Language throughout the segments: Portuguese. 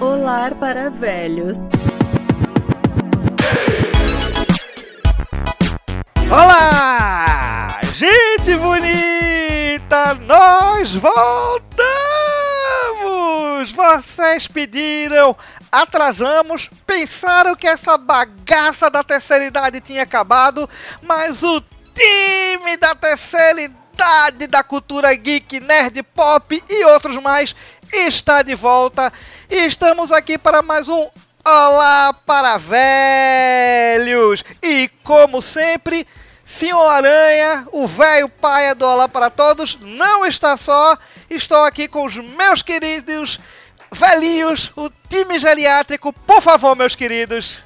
Olá para velhos. Olá! Gente bonita, nós voltamos! Vocês pediram, atrasamos, pensaram que essa bagaça da terceira idade tinha acabado, mas o time da terceira idade da cultura geek, nerd, pop e outros mais está de volta. E estamos aqui para mais um Olá para velhos! E como sempre, Senhor Aranha, o velho paia do Olá para Todos, não está só. Estou aqui com os meus queridos velhinhos, o time geriátrico. Por favor, meus queridos.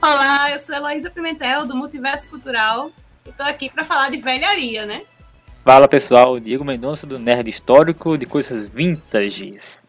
Olá, eu sou Heloísa Pimentel, do Multiverso Cultural. E aqui para falar de velharia, né? Fala pessoal, Diego Mendonça do Nerd Histórico de Coisas Vintages.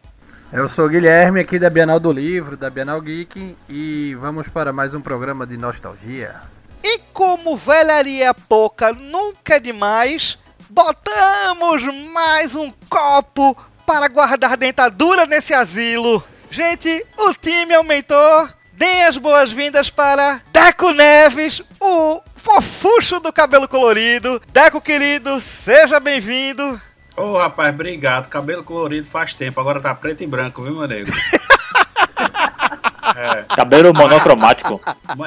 Eu sou o Guilherme, aqui da Bienal do Livro, da Bienal Geek, e vamos para mais um programa de nostalgia. E como velharia pouca nunca é demais, botamos mais um copo para guardar dentadura nesse asilo. Gente, o time aumentou. Deem as boas-vindas para Deco Neves, o fofucho do cabelo colorido. Deco querido, seja bem-vindo. Ô oh, rapaz, obrigado. Cabelo colorido faz tempo, agora tá preto e branco, viu, meu nego? É. Cabelo monocromático.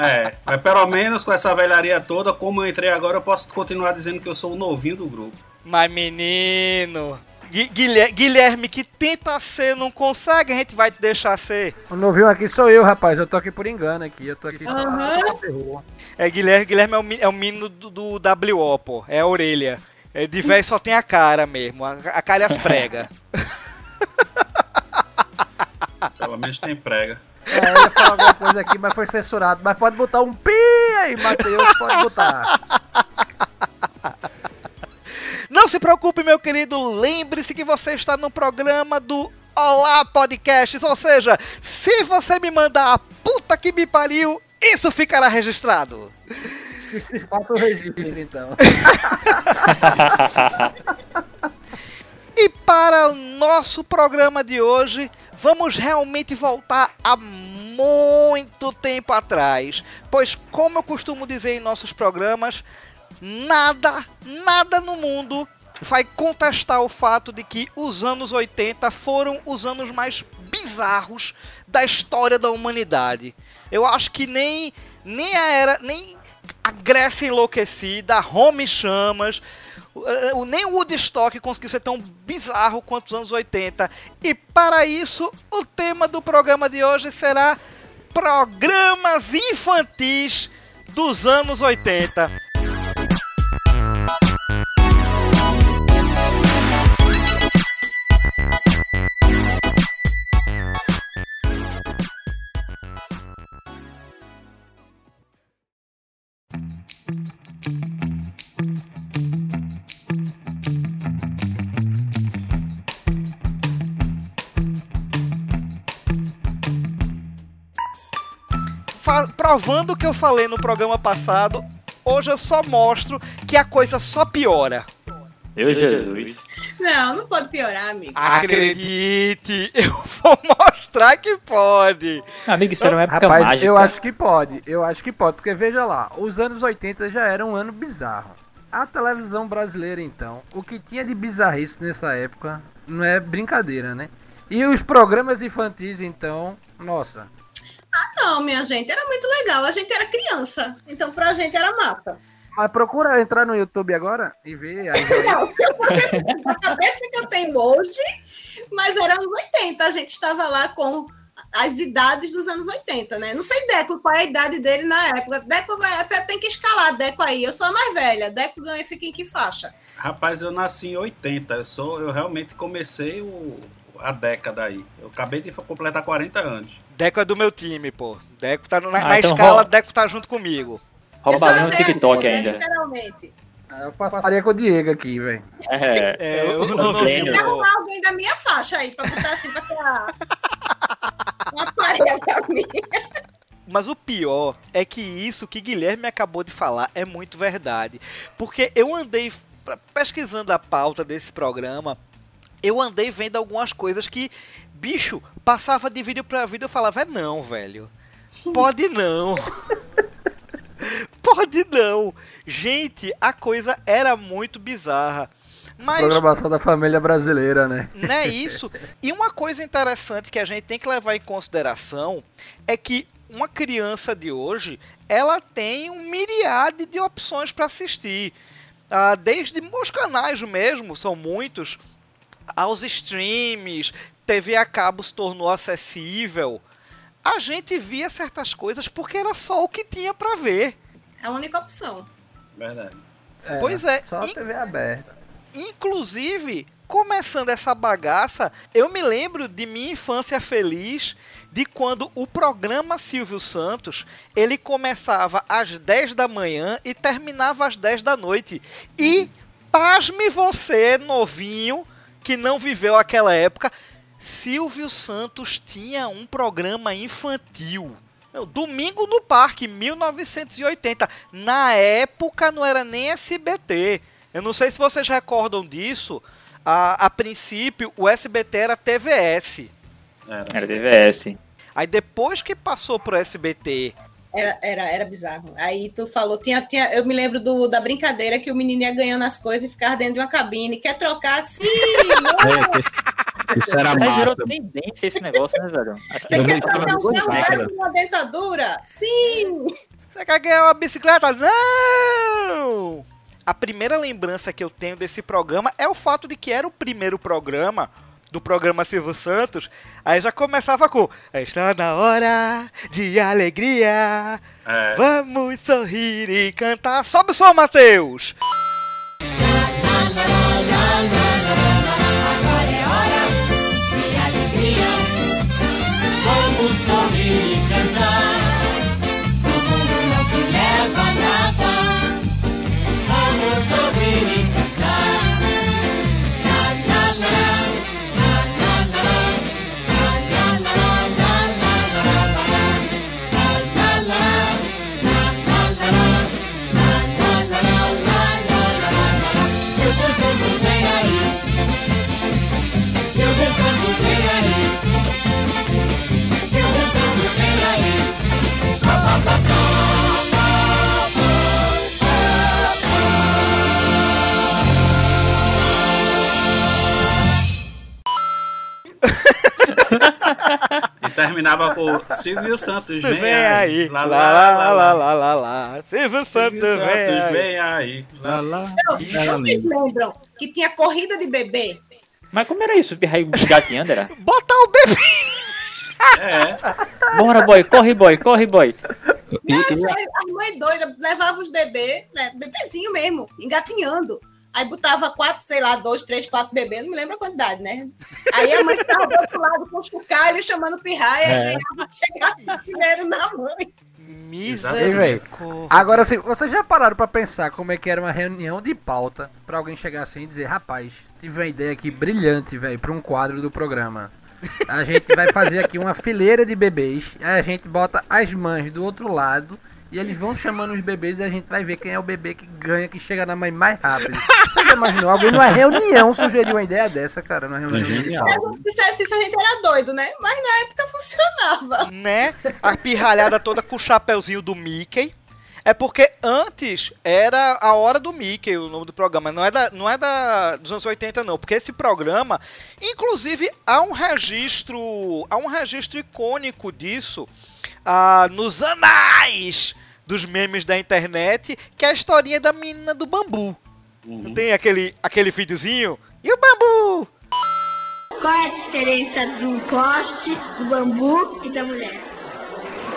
É, mas pelo menos com essa velharia toda, como eu entrei agora, eu posso continuar dizendo que eu sou o novinho do grupo. Mas menino, Guilherme que tenta ser, não consegue, a gente vai te deixar ser. O novinho aqui sou eu, rapaz. Eu tô aqui por engano aqui. Eu tô aqui uhum. só É, Guilherme, Guilherme é o, é o menino do, do WO, pô. É a orelha. É, de velho só tem a cara mesmo, a, a cara e as pregas. Pelo menos tem prega. É, eu ia falar alguma coisa aqui, mas foi censurado. Mas pode botar um pi aí, Matheus, pode botar. Não se preocupe, meu querido. Lembre-se que você está no programa do Olá Podcasts. Ou seja, se você me mandar a puta que me pariu, isso ficará registrado. Faça o registro, então. e para o nosso programa de hoje, vamos realmente voltar a muito tempo atrás. Pois, como eu costumo dizer em nossos programas, nada, nada no mundo vai contestar o fato de que os anos 80 foram os anos mais bizarros da história da humanidade. Eu acho que nem nem a era, nem a Grécia enlouquecida, Roma em chamas. O, nem o Woodstock conseguiu ser tão bizarro quanto os anos 80. E para isso, o tema do programa de hoje será programas infantis dos anos 80. Provando o que eu falei no programa passado, hoje eu só mostro que a coisa só piora. Meu Jesus. Não, não pode piorar, amigo. Acredite, eu vou mostrar que pode. Amigo, isso era uma época Rapaz, mágica. eu acho que pode, eu acho que pode, porque veja lá, os anos 80 já eram um ano bizarro. A televisão brasileira, então, o que tinha de bizarrice nessa época não é brincadeira, né? E os programas infantis, então, nossa, ah, não, minha gente, era muito legal. A gente era criança, então pra gente era massa. Mas procura entrar no YouTube agora e ver. Aí não, a cabeça que eu tenho hoje, mas era anos 80. A gente estava lá com as idades dos anos 80, né? Não sei, Deco, qual é a idade dele na época. Deco até tem que escalar, Deco aí. Eu sou a mais velha. Deco ganha fica em que faixa? Rapaz, eu nasci em 80. Eu, sou, eu realmente comecei o, a década aí. Eu acabei de completar 40 anos. Deco é do meu time, pô. Deco tá na, ah, na então escala, Deco tá junto comigo. Roubaria no TikTok ainda. Literalmente. Ah, eu passaria com o Diego aqui, velho. É, é, eu, eu não Tem que arrumar alguém da minha faixa aí, pra botar assim, pra ter a... uma parede pra mim. Mas o pior é que isso que Guilherme acabou de falar é muito verdade. Porque eu andei pesquisando a pauta desse programa eu andei vendo algumas coisas que, bicho, passava de vídeo pra vídeo eu falava, é não, velho. Pode não. Pode não. Gente, a coisa era muito bizarra. Mas Programação da família brasileira, né? não é isso. E uma coisa interessante que a gente tem que levar em consideração é que uma criança de hoje, ela tem um miriade de opções para assistir. Ah, desde os canais mesmo, são muitos, aos streams, TV a cabo se tornou acessível. A gente via certas coisas porque era só o que tinha para ver. É a única opção. Verdade. Pois é, Só a TV aberta. Inclusive, começando essa bagaça, eu me lembro de minha infância feliz de quando o programa Silvio Santos, ele começava às 10 da manhã e terminava às 10 da noite. E pasme você, novinho, que não viveu aquela época, Silvio Santos tinha um programa infantil. Domingo no Parque, 1980. Na época não era nem SBT. Eu não sei se vocês recordam disso. A, a princípio, o SBT era TVS. Era. Era DVS. Aí depois que passou pro SBT, Era, era, era bizarro. Aí tu falou, tinha, tinha, eu me lembro do, da brincadeira que o menino ia ganhando as coisas e ficava dentro de uma cabine. Quer trocar? Sim! Isso era Aí virou massa. tendência esse negócio, né, velho? Acho que Você quer trocar um com celular por uma dentadura? Sim! Você quer ganhar uma bicicleta? Não! A primeira lembrança que eu tenho desse programa é o fato de que era o primeiro programa do programa Silvio Santos. Aí já começava com Está na hora de alegria, É, vamos sorrir e cantar. Sobe o som, Matheus! E terminava com Silvio Santos, vem, Vem aí, lá, Lá, lá, lá, lá, lá, lá, Silvio Santos, Silvio vem Santos, aí. vem aí. Lá, lá. Não, vocês lembram que tinha corrida de bebê? Mas como era isso? De raio gatinhando, era? Botar o bebê! É, Bora, boy, corre, boy, corre, boy. Não, sério, a mãe doida levava os bebês, né, bebezinho mesmo, engatinhando. Aí botava quatro, sei lá, dois, três, quatro bebês, não me lembro a quantidade, né? Aí a mãe ficava do outro lado com o chocalho chamando pirraia É. e ganhava chegar primeiro na mãe. Misericórdia. Agora, assim, vocês já pararam pra pensar como é que era uma reunião de pauta pra alguém chegar assim e dizer, rapaz, tive uma ideia aqui brilhante, velho, pra um quadro do programa. A gente vai fazer aqui uma fileira de bebês, aí a gente bota as mães do outro lado e eles vão chamando os bebês e a gente vai ver quem é o bebê que ganha, que chega na mãe mais rápido. Você já imaginou? Alguém numa reunião sugeriu uma ideia dessa, cara, numa reunião de Genial. Se dissesse isso, a gente era doido, né? Mas na época funcionava. né? A pirralhada toda com o chapeuzinho do Mickey. É porque antes era a hora do Mickey, o nome do programa. Não é, da, não é da, dos anos 80, não. Porque esse programa, inclusive, há um registro. Há um registro icônico disso ah, nos anais dos memes da internet, que é a historinha da menina do bambu. uhum. Não tem aquele, aquele videozinho? E o bambu? Qual é a diferença do poste, do bambu e da mulher?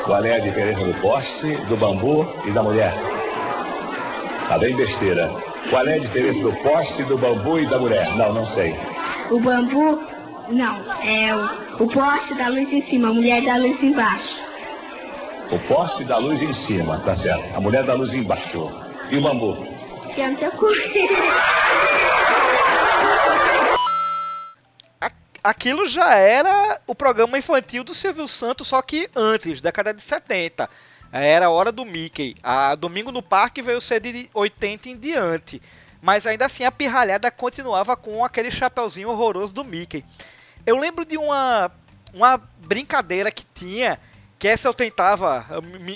Qual é a diferença do poste, do bambu e da mulher? Tá bem besteira. Qual é a diferença do poste, do bambu e da mulher? Não, não sei. O bambu, não, é o, o poste da luz em cima, a mulher da luz embaixo. O poste da luz em cima, tá certo. A mulher da luz embaixo. E o bambu? Que é aquilo já era o programa infantil do Silvio Santos, só que antes, década de 70. Era a hora do Mickey. A Domingo no Parque veio ser de 80 em diante. Mas ainda assim a pirralhada continuava com aquele chapeuzinho horroroso do Mickey. Eu lembro de uma, uma brincadeira que tinha, que essa eu tentava,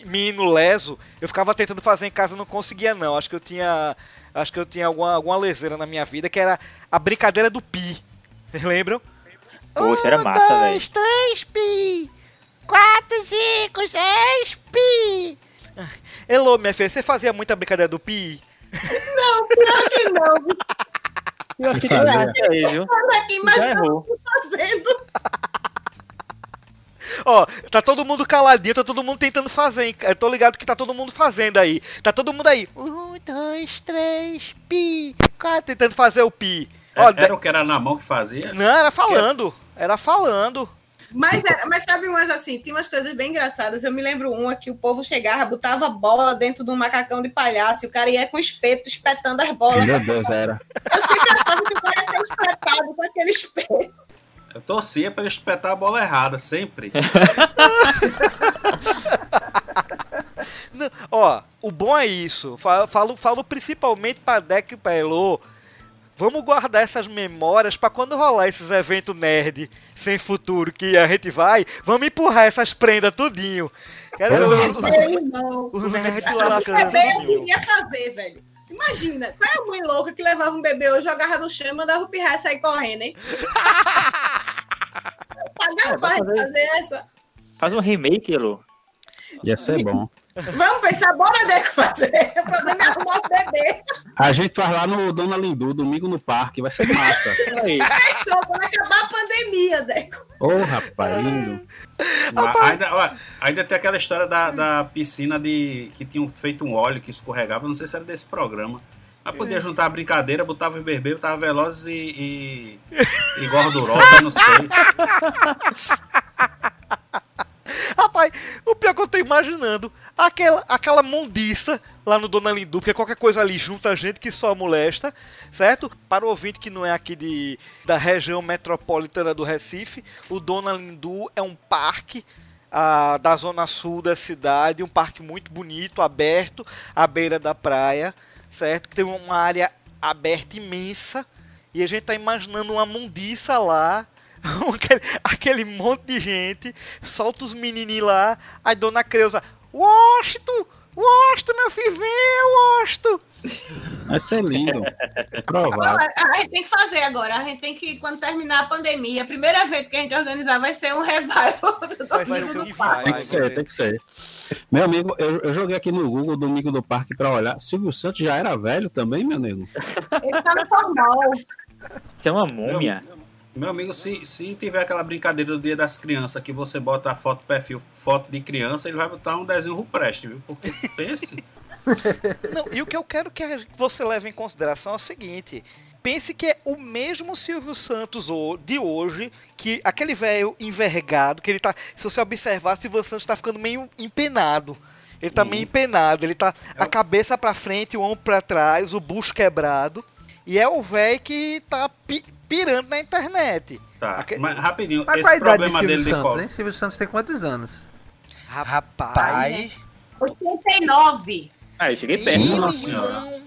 menino leso, eu ficava tentando fazer em casa e não conseguia não. Acho que eu tinha. Acho que eu tinha alguma, alguma leseira na minha vida, que era a brincadeira do pi. Vocês lembram? Pô, isso era massa, velho. dois, três, pi! Quatro, cinco, seis, pi! Elô, minha filha, você fazia muita brincadeira do pi? Não, pior que não. Eu acho que? Olha aqui, Já imagina errou. eu fazendo. Ó, tá todo mundo caladinho, tá todo mundo tentando fazer, hein? Eu tô ligado que tá todo mundo fazendo aí. Tá todo mundo aí. Um, dois, três, pi. Quatro, tentando fazer o pi. Ó, É- Era o que era na mão que fazia? Não, era falando. Era falando. Mas, era- mas sabe umas assim, tem umas coisas bem engraçadas. Eu me lembro uma que o povo chegava, botava bola dentro de um macacão de palhaço e o cara ia com espeto espetando as bolas. Meu Deus, era. Eu sempre achava que o cara ia ser espetado com aquele espeto. Eu torcia pra ele espetar a bola errada, sempre. Não, ó, o bom é isso. Fa- Falo, falo principalmente pra Deck e pra Elo. Vamos guardar essas memórias pra quando rolar esses eventos nerd sem futuro que a gente vai, vamos empurrar essas prendas tudinho. Quero ver os, irmão. os nerds O largando bebê eu queria fazer, velho. Imagina, qual é a mãe louca que levava um bebê ou jogava no chão e mandava o pirraia sair correndo, hein? Pagava É, pra fazer. fazer essa. Faz um remake, Elo. Ia ser bom. Vamos pensar, bora Deco fazer. O problema é arrumar o bebê. A gente faz lá no Dona Lindu, domingo no parque, vai ser massa. Fechou, quando acabar a pandemia, Deco. Ô, rapaz, lindo. Mas ainda, ó, ainda tem aquela história da, da piscina de que tinham feito um óleo que escorregava, não sei se era desse programa. Mas podia juntar a brincadeira, botava os bebês, botava velozes e, e, e gordurosa, não sei. Rapaz, o pior que eu tô imaginando, aquela, aquela mundiça lá no Dona Lindu, porque qualquer coisa ali junta a gente que só molesta, certo? Para o ouvinte que não é aqui de, da região metropolitana do Recife, o Dona Lindu é um parque ah, da zona sul da cidade, um parque muito bonito, aberto, à beira da praia, certo? Que tem uma área aberta imensa, e a gente tá imaginando uma mundiça lá, aquele, aquele monte de gente, solta os menininhos lá, aí Dona Creuza, Washington, Washington, meu filho, vem, Washington. Vai ser lindo. Provável. Agora, A gente tem que fazer agora. A gente tem que, quando terminar a pandemia, o primeiro evento que a gente organizar vai ser um revival do Domingo do Parque. Tem que ser, tem que ser. Meu amigo, eu, eu joguei aqui no Google Domingo do Parque pra olhar. Silvio Santos já era velho também, meu nego? Ele tá no formal. Isso é uma múmia. Meu amigo, se, se tiver aquela brincadeira do Dia das Crianças que você bota a foto perfil, foto de criança, ele vai botar um desenho rupreste, viu? Porque pense. Não, e o que eu quero que você leve em consideração é o seguinte. Pense que é o mesmo Silvio Santos de hoje, que aquele velho envergado, que ele tá. Se você observar, Silvio Santos tá ficando meio empenado. Ele tá meio empenado, ele tá a cabeça pra frente, o ombro pra trás, o bucho quebrado. E é o velho que tá pi- pirando na internet. Tá, Aque- mas rapidinho, Mas esse qual a idade de problema Silvio dele de Santos, colo. hein? Silvio Santos tem quantos anos? Rapaz. 89. Ah, eu cheguei perto. Nossa Senhora.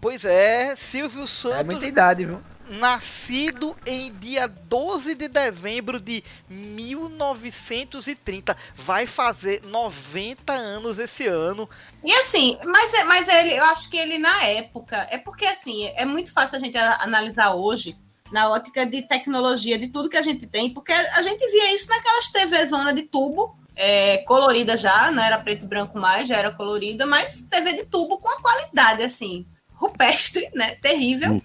Pois é, Silvio É Santos muita idade, viu? nascido em dia 12 de dezembro de 1930. Vai fazer 90 anos esse ano. E assim, mas, é- mas ele, eu acho que ele na época, é porque assim, é muito fácil a gente analisar hoje, na ótica de tecnologia, de tudo que a gente tem, porque a gente via isso naquelas TV zona de tubo, é, colorida já, não era preto e branco mais, já era colorida, mas TV de tubo com a qualidade, assim, rupestre, né? Terrível.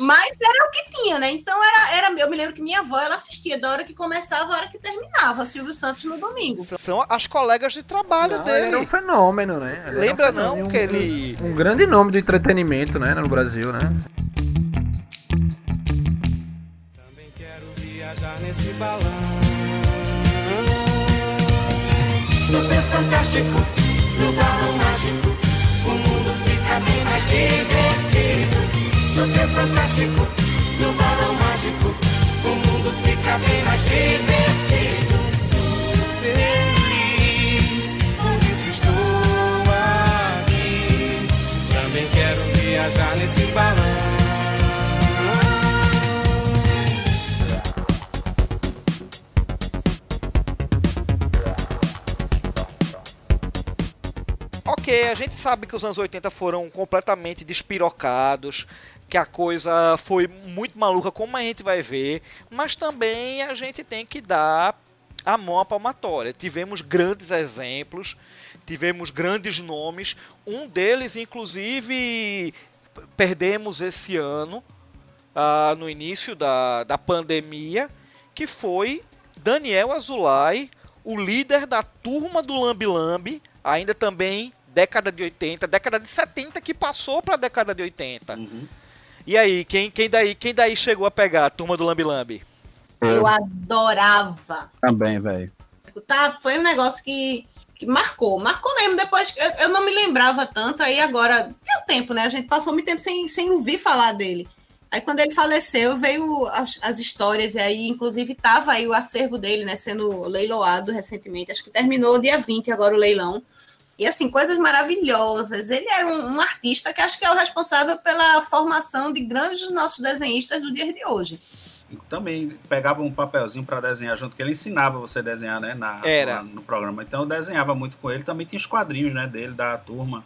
Mas era o que tinha, né? Então era, era eu me lembro que minha avó ela assistia da hora que começava à hora que terminava, Silvio Santos no domingo. São as colegas de trabalho Não, dele. ele era um fenômeno, né? Ele era um Lembra fenômeno, não um- que ele. Um grande nome do entretenimento, né? No Brasil, né? Também quero viajar nesse balão. Super fantástico, no balão mágico, o mundo fica bem mais divertido. Super fantástico, no balão mágico, o mundo fica bem mais divertido. Sou feliz, por isso estou aqui. Também quero viajar nesse balão. Porque a gente sabe que os anos 80 foram completamente despirocados, que a coisa foi muito maluca, como a gente vai ver, mas também a gente tem que dar a mão à palmatória. Tivemos grandes exemplos, tivemos grandes nomes, um deles, inclusive, perdemos esse ano, ah, no início da, da pandemia, que foi Daniel Azulay, o líder da turma do Lambi Lambi, ainda também década de 80, década de 70 que passou para a década de 80. Uhum. E aí, quem, quem daí, quem daí chegou a pegar a turma do Lambi Lambi? Eu adorava. Também, velho. Tá, foi um negócio que, que marcou. Marcou mesmo. Depois eu, eu não me lembrava tanto, aí agora. Deu tempo, né? A gente passou muito tempo sem, sem ouvir falar dele. Aí quando ele faleceu, veio as, as histórias, e aí, inclusive, tava aí o acervo dele, né? Sendo leiloado recentemente. Acho que terminou dia 20 agora o leilão. E assim, coisas maravilhosas. Ele era um, um artista que acho que é o responsável pela formação de grandes dos nossos desenhistas do dia de hoje. E Também pegava um papelzinho para desenhar junto, que ele ensinava você a desenhar, né? Na, Era. na- no programa. Então eu desenhava muito com ele. Também tinha os quadrinhos, né? Dele, da turma.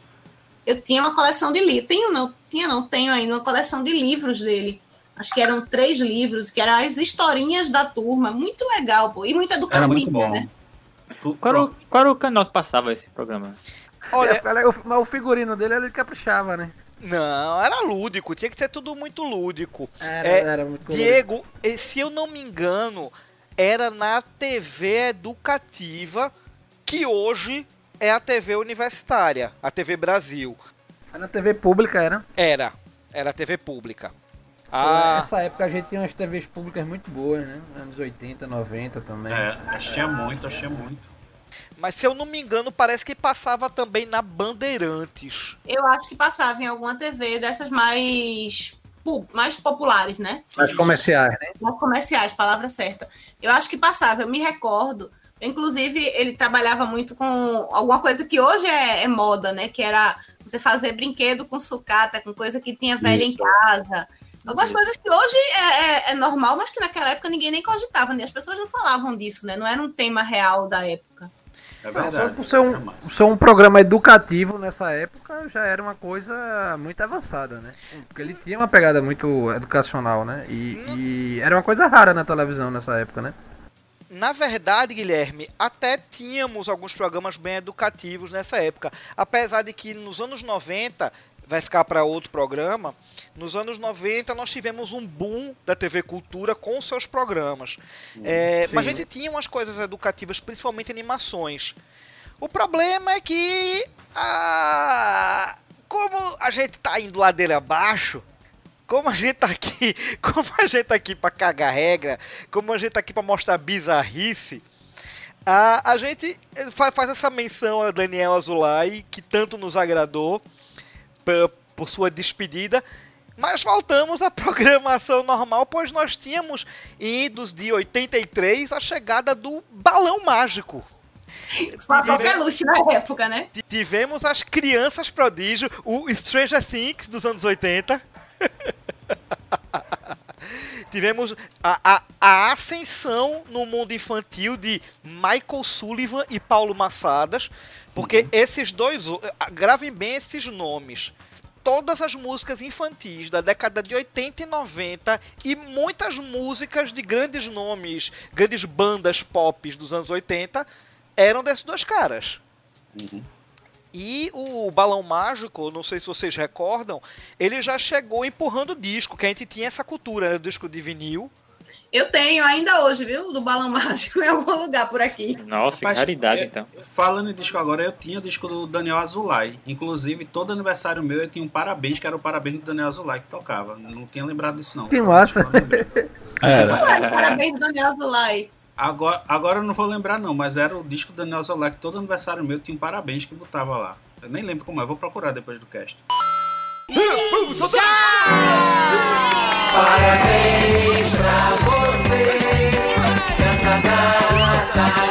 Eu tinha uma coleção de livros. Tenho não, tinha não, tenho ainda uma coleção de livros dele. Acho que eram três livros, que eram as historinhas da turma. Muito legal, pô. E muito Era educativo, muito bom. né? Tu- Qual era, o, qual era o canal que passava esse programa? Olha, É, o- mas o figurino dele ele caprichava, né? não, era lúdico, tinha que ser tudo muito lúdico. Era, É, era muito. Diego, eh, se eu não me engano, era na TV educativa, que hoje é a TV universitária, a TV Brasil. Na TV pública era. Era, era a TV pública. Ah, Nessa época a gente tinha umas TVs públicas muito boas, né? Anos 80, 90 também. É, assistia muito, assistia muito. Mas se eu não me engano, parece que passava também na Bandeirantes. Eu acho que passava em alguma TV dessas mais, mais populares, né? As comerciais, né? Mais comerciais, palavra certa. Eu acho que passava, eu me recordo. Inclusive, ele trabalhava muito com alguma coisa que hoje é, é moda, né? Que era você fazer brinquedo com sucata, com coisa que tinha velha em Isso. casa. Algumas Isso. coisas que hoje é, é- é normal, mas que naquela época ninguém nem cogitava, né? As pessoas não falavam disso, né? Não era um tema real da época. É Não, verdade. só por ser um, por ser um programa educativo nessa época já era uma coisa muito avançada, né? Porque ele tinha uma pegada muito educacional, né? E, e era uma coisa rara na televisão nessa época, né? Na verdade, Guilherme, até tínhamos alguns programas bem educativos nessa época. Apesar de que nos anos 90, vai ficar para outro programa, nos anos 90 nós tivemos um boom da TV Cultura com seus programas. É, Sim. mas a gente tinha umas coisas educativas, principalmente animações. O problema é que. ah, como a gente tá indo ladeira abaixo, como a gente tá aqui, como a gente tá aqui para cagar regra, como a gente tá aqui para mostrar bizarrice, a, a gente fa- faz essa menção a Daniel Azulay, que tanto nos agradou por sua despedida. Mas voltamos à programação normal, pois nós tínhamos, idos de 83, a chegada do Balão Mágico. Foi a própria luxo na época, né? Tivemos as crianças prodígio, o Stranger Things dos anos 80. Tivemos a, a, a ascensão no mundo infantil de Michael Sullivan e Paulo Massadas, porque esses dois, gravem bem esses nomes. Todas as músicas infantis da década de 80 e 90 e muitas músicas de grandes nomes, grandes bandas pop dos anos 80 eram desses dois caras. Uhum. E o Balão Mágico, não sei se vocês recordam, ele já chegou empurrando disco, que a gente tinha essa cultura, né, do disco de vinil. Eu tenho ainda hoje, viu? Do Balão Mágico em algum lugar por aqui. Nossa, Mas, raridade é, então. Falando em disco agora, eu tinha o disco do Daniel Azulay. Inclusive, todo aniversário meu eu tinha um parabéns, que era o parabéns do Daniel Azulay que tocava. Não tinha lembrado disso, não. Que massa. Era. Parabéns, Daniel Azulay. Agora, agora eu não vou lembrar, não, mas era o disco do Daniel que todo aniversário meu tinha um parabéns que botava lá. Eu nem lembro como é, eu vou procurar depois do cast. Parabéns pra você nessa data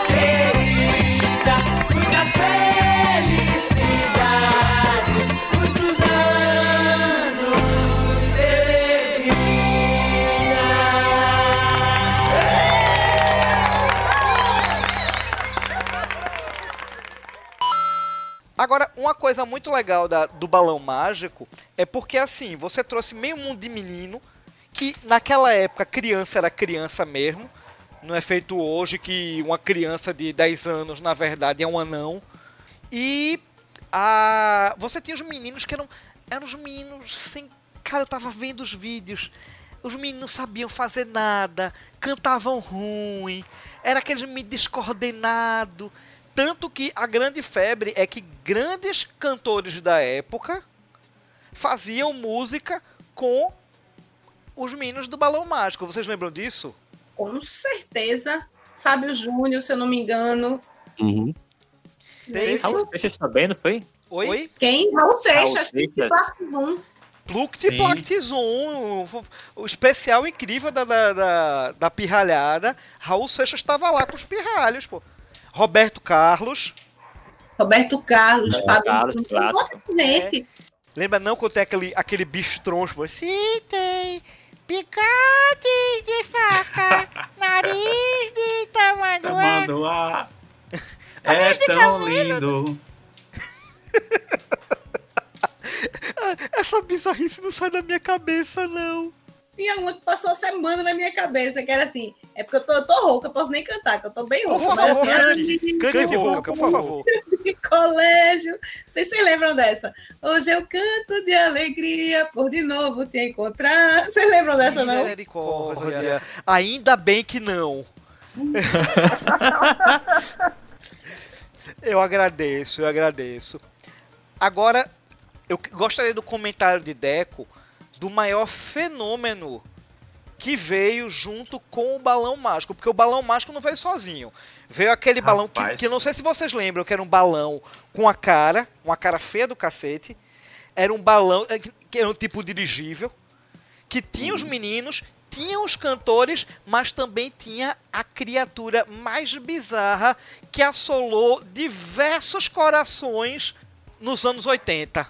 Agora, uma coisa muito legal da- do balão mágico é porque assim, você trouxe meio mundo de menino, que naquela época criança era criança mesmo. Não é feito hoje que uma criança de 10 anos, na verdade, é um anão. E a... você tinha os meninos que eram, eram os meninos sem. Cara, eu tava vendo os vídeos. Os meninos não sabiam fazer nada, cantavam ruim, era aquele menino descoordenado. Tanto que a grande febre é que grandes cantores da época faziam música com os meninos do Balão Mágico. Vocês lembram disso? Com certeza. Fábio Júnior, se eu não me engano. Uhum. Tem Isso. Raul Seixas também, não foi? Oi? Quem? Raul Seixas. Sim. e Plactizum, o, o especial incrível da, da, da, da pirralhada. Raul Seixas estava lá com os pirralhos, pô. Roberto Carlos. Roberto Carlos, Fábio Carlos, clássico. Gente. Lembra não quando tem aquele, aquele bicho troncho? Sim, tem picante de faca, nariz de tamanduá. Tamanduá. É tão lindo. Essa bizarrice não sai da minha cabeça, não. Tinha uma que passou a semana na minha cabeça, que era assim. É porque eu tô, eu tô rouca, eu posso nem cantar, que eu tô bem Por rouca. Mas favor, assim, era cante. de, Cante rouca, por favor. de colégio. Vocês se lembram dessa? Hoje eu canto de alegria por de novo te encontrar. Vocês lembram dessa, não? Misericórdia. Ainda bem que não. eu agradeço, eu agradeço. Agora, eu gostaria do comentário de Deco do maior fenômeno que veio junto com o balão mágico, porque o balão mágico não veio sozinho. Veio aquele balão que, Rapaz. que eu não sei se vocês lembram, que era um balão com a cara, uma cara feia do cacete. Era um balão eh, que que era um tipo dirigível, que tinha os meninos, tinha os cantores, mas também tinha a criatura mais bizarra que assolou diversos corações nos anos 80.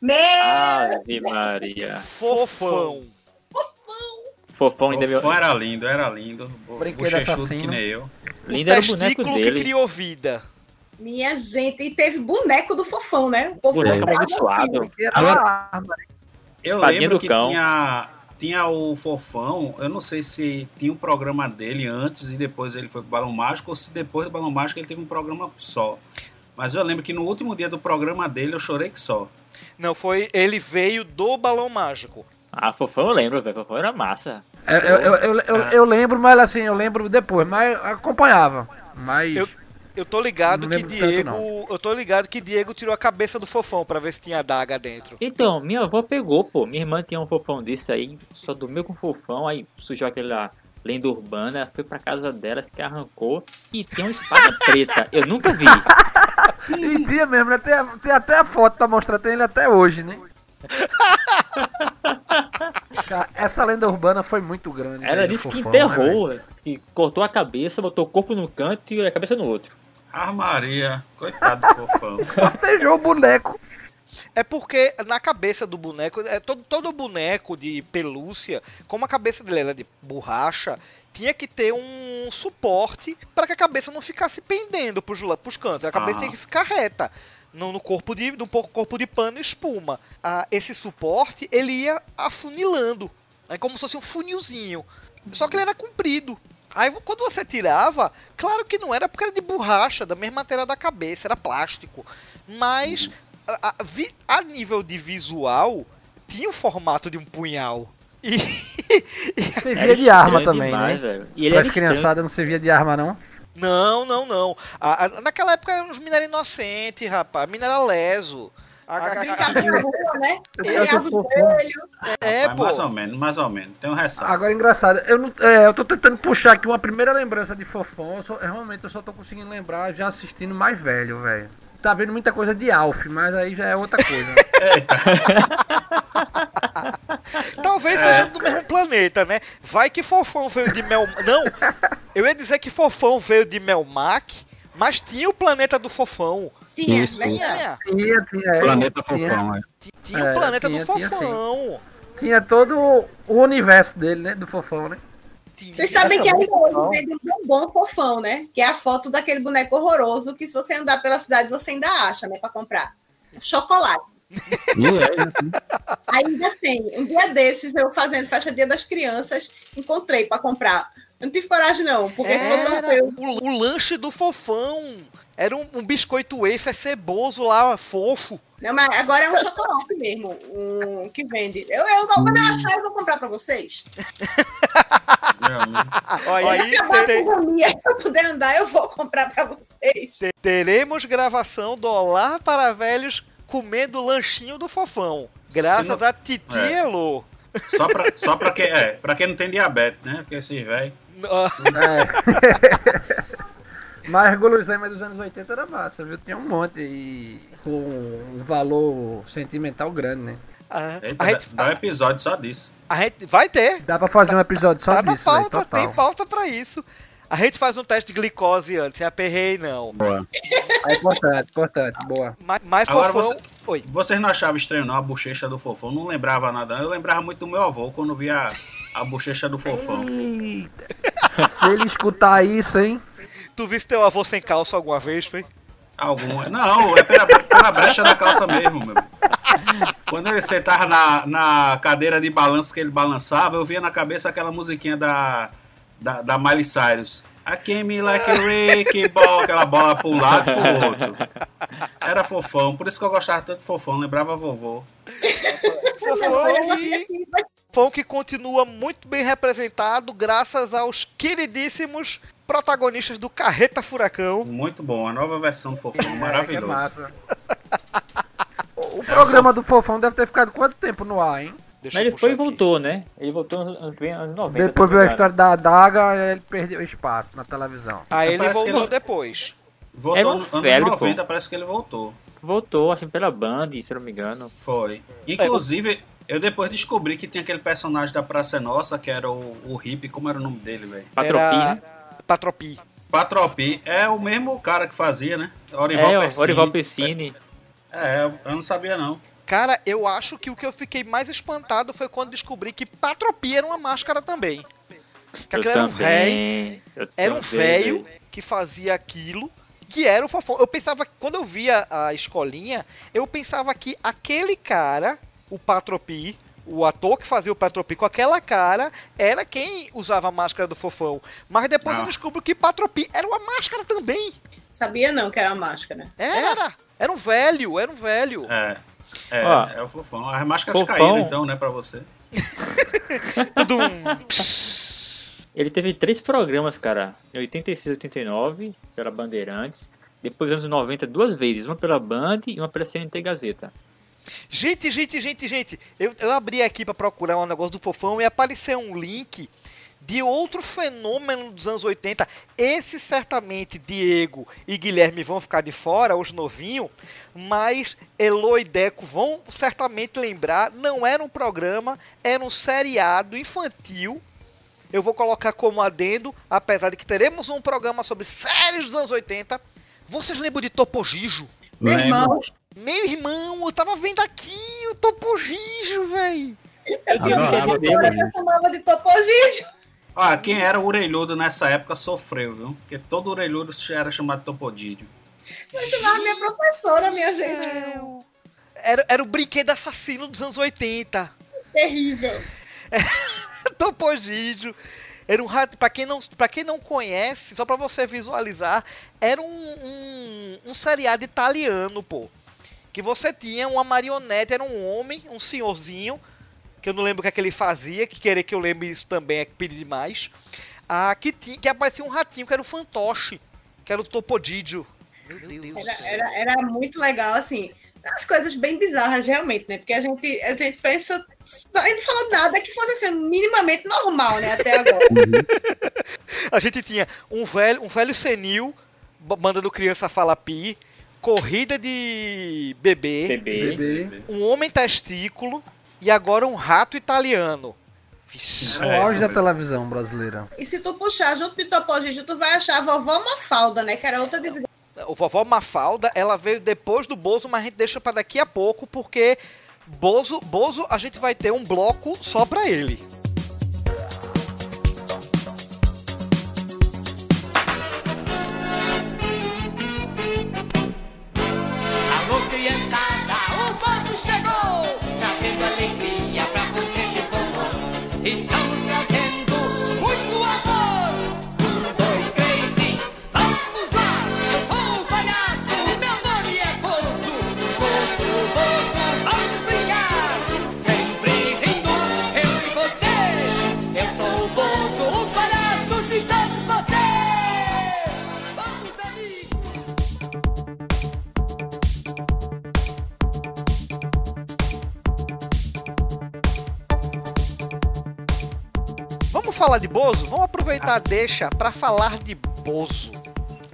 Meu! Ave Maria. Fofão. Fofão ainda meu. Fofão era lindo, era lindo. Brinquedo assassino. que nem eu. Lindo o era o boneco testículo que dele. criou vida. Minha gente, e teve boneco do fofão, né? O povo Boneco amaldiçoado. Agora-. Eu Espadinha lembro que cão. tinha, tinha o Fofão, eu não sei se tinha um programa dele antes e depois ele foi pro Balão Mágico, ou se depois do Balão Mágico ele teve um programa só. Mas eu lembro que no último dia do programa dele eu chorei que só. Não, foi. Ele veio do balão mágico. Ah, Fofão eu lembro, velho. Fofão era massa. Eu, eu, eu, eu, eu, eu lembro, mas assim, eu lembro depois, mas acompanhava. Mas. Eu- Eu tô ligado que tanto, Diego. não. eu tô ligado que Diego tirou a cabeça do fofão pra ver se tinha adaga dentro. Então, minha avó pegou, pô. Minha irmã tinha um fofão desse aí, só dormiu com fofão, aí sujou aquela lenda urbana, foi pra casa dela, se que arrancou e tem uma espada preta. Eu nunca vi. E tinha mesmo, né? Tem, a- tem até a foto pra mostrar, tem ele até hoje, né? Cara, essa lenda urbana foi muito grande. Ela né, disse que Fofão, né, enterrou, que cortou a cabeça, botou o corpo num canto e a cabeça no outro. Ah, Maria, coitado do Fofão. Cortejou o boneco. É porque na cabeça do boneco, é todo, todo boneco de pelúcia, como a cabeça dele era de borracha, tinha que ter um suporte para que a cabeça não ficasse pendendo pros, pros cantos. A cabeça Ah. tinha que ficar reta. No, no corpo de no corpo de pano e espuma. Ah, esse suporte ele ia afunilando. É como se fosse um funilzinho. Só que ele era comprido. Aí quando você tirava, claro que não era porque era de borracha, da mesma matéria da cabeça, era plástico. Mas a, a- vi- a nível de visual, tinha o formato de um punhal. E, Servia de arma também, demais, né? velho. E ele era criançadas não servia de arma, não. não, não, não. A- a- naquela época eram uns minerais inocentes, rapaz. Mineral leso. A- a- né? Eu tô é, pô. mais ou menos, mais ou menos. Tem um ressalto. Agora, engraçado, eu, não, é, eu tô tentando puxar aqui uma primeira lembrança de Fofão. Eu só- realmente eu só tô conseguindo lembrar já assistindo mais velho, velho. Tá vendo muita coisa de Alf, mas aí já é outra coisa. Talvez seja do mesmo planeta, né? Vai que Fofão veio de Mel... Não, eu ia dizer que Fofão veio de Melmac, mas tinha o planeta do Fofão. Tinha, Isso. né? Tinha, tinha, tinha. é, Planeta tinha, Fofão, é. ti- tinha É, o planeta tinha, do tinha. Fofão. Tinha todo o universo dele, né? Do Fofão, né? Vocês sabem que ainda Fofão. hoje vende um bombom fofão, né? Que é a foto daquele boneco horroroso que se você andar pela cidade você ainda acha, né? Pra comprar. Chocolate. É, assim. Ainda tem. Um dia desses, eu fazendo festa Dia das Crianças, encontrei pra comprar. Eu não tive coragem, não, porque Era feio. o, o lanche do fofão. Era um, um biscoito wafer ceboso lá, fofo. Não, mas agora é um chocolate mesmo, um que vende. Eu, eu, quando eu achar, eu vou comprar pra vocês. Realmente. Aí Quando acabar a te- pandemia, eu puder andar, eu vou comprar pra vocês. te- teremos gravação do Olá para Velhos comendo o lanchinho do fofão. Graças não- a Titi É. Elô. Só pra, só pra, quem, é, pra quem não tem diabetes, né? Porque esses velhos. Ah, É. Mas guloseima dos anos 80 era massa, viu? Tinha um monte e com um valor sentimental grande, né? ah, Eita, a, gente, dá um episódio só disso. a gente vai ter. Dá pra fazer um episódio só tá disso, velho, pauta, total. tem pauta pra isso. A gente faz um teste de glicose antes, sem aperrei não. Boa. É importante, importante, boa. Mais, mais Agora fofão. você- Oi. Vocês não achavam estranho, não? A bochecha do fofão. Não lembrava nada. não. Eu lembrava muito do meu avô quando via a bochecha do fofão. Eita. Se ele escutar isso, hein? Tu viste teu avô sem calça alguma vez, foi? Algum. Não, é pela, pela brecha da calça mesmo, meu. Quando ele sentava na, na cadeira de balanço que ele balançava, eu via na cabeça aquela musiquinha da, da, da Miley Cyrus. I came like a Ricky Ball, aquela bola pra um lado e pro outro. Era fofão, por isso que eu gostava tanto de fofão, lembrava vovô. Fofão que, fofão que continua muito bem representado graças aos queridíssimos protagonistas do Carreta Furacão. Muito bom, a nova versão do fofão, É, que maravilhoso. massa. O o programa do Fofão deve ter ficado quanto tempo no ar, hein? Deixa Mas ele foi e aqui. voltou, né? Ele voltou nos anos, anos 90. Depois viu a história da adaga e ele perdeu espaço na televisão. Aí ele Parece que voltou ele- depois. Voltou É no um anos velho, 90, parece que ele voltou. Voltou, acho que pela Band, se eu não me engano. Foi. Inclusive, eu depois descobri que tinha aquele personagem da Praça é Nossa, que era o, o hippie, como era o nome dele, velho? Patropi, Era? Patropi. Patropi. É o mesmo cara que fazia, né? Orival É, Persini. Orival Pessini. É, eu não sabia não. Cara, eu acho que o que eu fiquei mais espantado foi quando descobri que Patropi era uma máscara também. Que era um eu era um velho que fazia aquilo, que era o fofão. Eu pensava, quando eu via a escolinha, eu pensava que aquele cara, o Patropi, o ator que fazia o Patropi com aquela cara, era quem usava a máscara do fofão. Mas depois eu Não. descubro que Patropi era uma máscara também. Sabia não que era máscara. Era. Era um velho, era um velho. É. É, Ó. é o fofão. As máscaras Fofão. caíram então, né, pra você. Tudum. Ele teve três programas, cara. Em 86 e 89, pela Bandeirantes. Depois, nos anos 90, duas vezes. Uma pela Band e uma pela CNT Gazeta. Gente, gente, gente, gente. Eu, eu abri aqui pra procurar um negócio do fofão e apareceu um link de outro fenômeno dos anos 80. Esse certamente Diego e Guilherme vão ficar de fora, os novinhos, mas Elo e Deco vão certamente lembrar. Não era um programa, era um seriado infantil. Eu vou colocar como adendo, apesar de que teremos um programa sobre séries dos anos 80. Vocês lembram de Topogijo? Meu Lembro. irmão, Meu irmão, eu tava vendo aqui o Topogijo, velho. eu tinha uma Adorava professora que eu chamava de Topogijo. Ah, quem era o orelhudo nessa época sofreu, viu? Porque todo orelhudo era chamado de Topodídio. Eu chamava minha professora, minha gente. Era, era o brinquedo assassino dos anos 80. Terrível. Topogijo. Era um rato, pra quem não, pra quem não conhece, só pra você visualizar, era um, um, um seriado italiano, pô. Que você tinha uma marionete, era um homem, um senhorzinho, que eu não lembro o que, é que ele fazia, que querer que eu lembre isso também é pedir demais. Ah, que, tinha, que aparecia um ratinho, que era o fantoche, que era o Topodidio. Meu Deus. Era, era, era muito legal, assim. As coisas bem bizarras, realmente, né? Porque a gente, a gente pensa. A gente falou nada que fosse assim, minimamente normal, né? Até agora. A gente tinha um velho, um velho senil mandando criança falar pi, corrida de bebê, Bebê. Bebê. um homem testículo e agora um rato italiano. Vixe. É, auge da mesmo. televisão brasileira. E se tu puxar junto de Topogijo, tu vai achar a vovó Mafalda, né? Que era outra desgraça. O vovó Mafalda, ela veio depois do Bozo, mas a gente deixa pra daqui a pouco porque Bozo, Bozo a gente vai ter um bloco só pra ele. He's falar de Bozo? Vamos aproveitar a deixa pra falar de Bozo.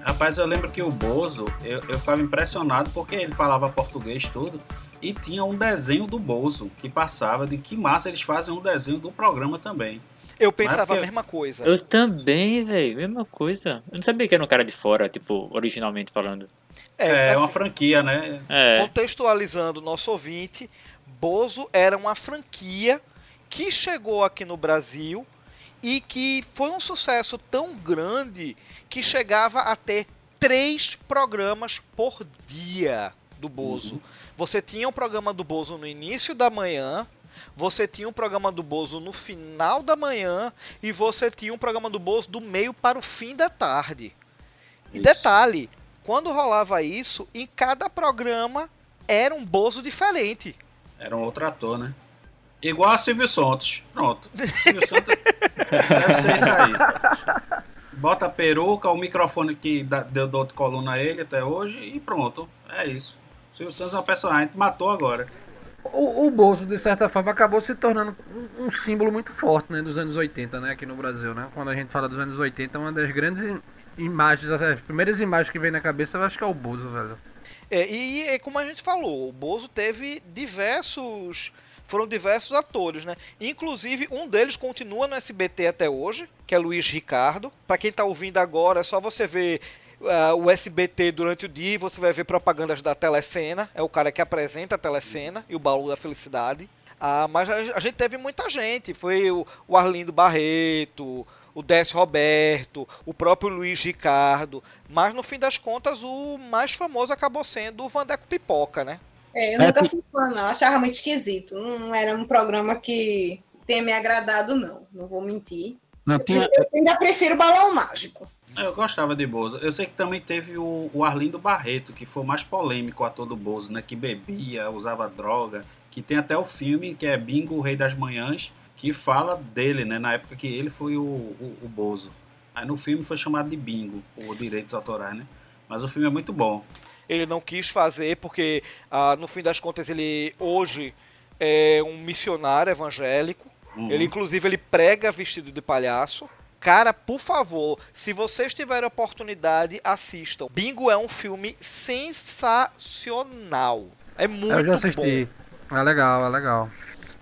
Rapaz, eu lembro que o Bozo, eu, eu ficava impressionado porque ele falava português tudo. E tinha um desenho do Bozo que passava de que massa eles fazem um desenho do programa também. Eu pensava porque- a mesma coisa. Eu também, velho. Mesma coisa. Eu não sabia que era um cara de fora, tipo, originalmente falando. É, uma assim, franquia, né? É. Contextualizando o nosso ouvinte, Bozo era uma franquia que chegou aqui no Brasil e que foi um sucesso tão grande que chegava a ter três programas por dia do Bozo. Você tinha um programa do Bozo no início da manhã, você tinha um programa do Bozo no final da manhã e você tinha um programa do Bozo do meio para o fim da tarde. E Isso. detalhe, quando rolava isso, em cada programa era um Bozo diferente. Era um outro ator, né? Igual a Silvio Santos. Pronto. Silvio Santos deve ser isso aí. Bota a peruca, o microfone que deu do outro coluna a ele até hoje e pronto. É isso. Silvio Santos é um personagem que matou agora. O, o Bozo, de certa forma, acabou se tornando um, um símbolo muito forte né, dos anos 80, né, aqui no Brasil. Né? Quando a gente fala dos anos 80, uma das grandes im- imagens, as, as primeiras imagens que vem na cabeça, eu acho que é o Bozo, velho. É, e é como a gente falou, o Bozo teve diversos. Foram diversos atores, né? Inclusive, um deles continua no SBT até hoje, que é Luiz Ricardo. Pra quem tá ouvindo agora, é só você ver ah, o SBT durante o dia você vai ver propagandas da Telecena. É o cara que apresenta a Telecena e o Baú da Felicidade. Ah, mas a, a gente teve muita gente. Foi o, o Arlindo Barreto, o Décio Roberto, o próprio Luiz Ricardo. Mas no fim das contas, o mais famoso acabou sendo o Vandeco Pipoca, né? É, eu É, nunca fui fã, não. Achava muito esquisito. Não era um programa que tenha me agradado, não. Não vou mentir. Não tinha. Eu ainda prefiro Balão Mágico. Eu gostava de Bozo. Eu sei que também teve o, o Arlindo Barreto, que foi o mais polêmico ator do Bozo, né? Que bebia, usava droga. Que tem até o filme que é Bingo, o Rei das Manhãs, que fala dele, né? Na época que ele foi o, o, o Bozo. Aí no filme foi chamado de Bingo, por direitos autorais, né? Mas o filme é muito bom. Ele não quis fazer porque, ah, no fim das contas, ele hoje é um missionário evangélico. Uhum. Ele, inclusive, ele prega vestido de palhaço. Cara, por favor, se vocês tiverem oportunidade, assistam. Bingo é um filme sensacional. É muito eu já bom. assisti. É legal, é legal.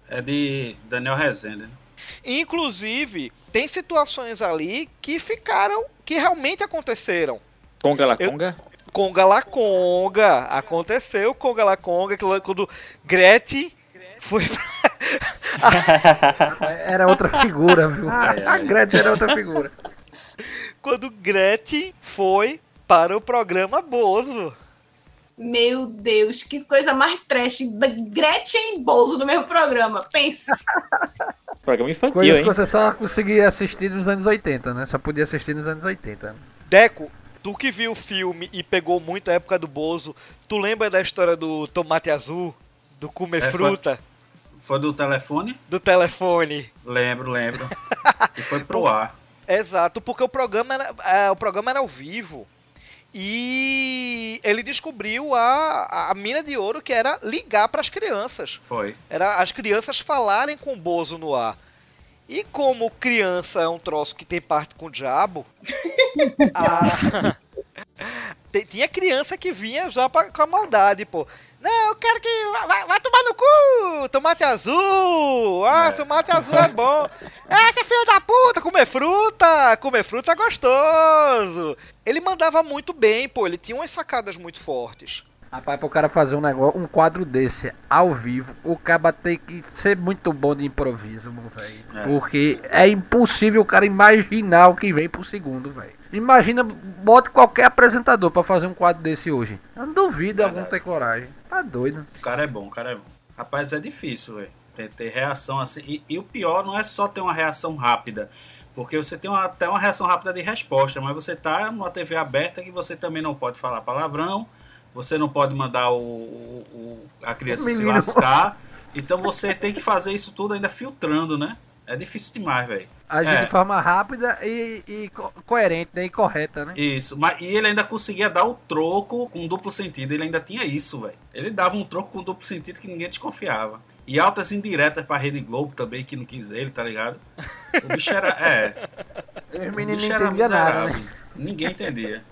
É de Daniel Rezende. né? Inclusive, tem situações ali que ficaram, que realmente aconteceram. Conga la Eu- conga? La Conga. Aconteceu Conga la Conga, quando Gretchen foi Era outra figura, viu? A. Gretchen era outra figura. quando Gretchen foi para o programa Bozo. Meu Deus, que coisa mais trash. Gretchen e Bozo no mesmo programa. Pense. Programa infantil, Coisas hein? que você só conseguia assistir nos anos 80, né? Só podia assistir nos anos 80. Deco, tu que viu o filme e pegou muito a época do Bozo, tu lembra da história do tomate azul, do comer É, foi- fruta, Foi do telefone? do telefone? Lembro, lembro. E foi pro ar. Exato, porque o programa era, é, o programa era ao vivo. E ele descobriu a, a mina de ouro que era ligar para as crianças. Foi. Era as crianças falarem com o Bozo no ar. E como criança é um troço que tem parte com o diabo, a- tinha criança que vinha já pra- com a maldade, pô. Não, eu quero que. Vai, vai tomar no cu! Tomate azul! Ah, É. tomate azul é bom! Ah, seu filho da puta! Comer fruta! Comer fruta é gostoso! Ele mandava muito bem, pô. Ele tinha umas sacadas muito fortes. Rapaz, pro cara fazer um negócio, um quadro desse ao vivo, o cara tem que ser muito bom de improviso, meu velho. É. Porque é impossível o cara imaginar o que vem por segundo, velho. Imagina, bote qualquer apresentador pra fazer um quadro desse hoje. Eu não duvido algum Verdade. ter coragem. Tá doido. O cara é bom, o cara é bom. Rapaz, é difícil, velho. Ter, ter reação assim. E, e o pior não é só ter uma reação rápida. Porque você tem uma- até uma reação rápida de resposta, mas você tá numa TV aberta que você também não pode falar palavrão, você não pode mandar o, o- o- a criança se Menino. lascar. Então você tem que fazer isso tudo ainda filtrando, né? É difícil demais, velho. Agir É. de forma rápida e, e co- coerente, né? E correta, né? Isso, mas e ele ainda conseguia dar o troco com duplo sentido. Ele ainda tinha isso, velho. Ele dava um troco com duplo sentido que ninguém desconfiava. E altas indiretas pra Rede Globo também, que não quis ele, tá ligado? O bicho era. É. Os O meninos não era entendiam nada, né? Ninguém entendia.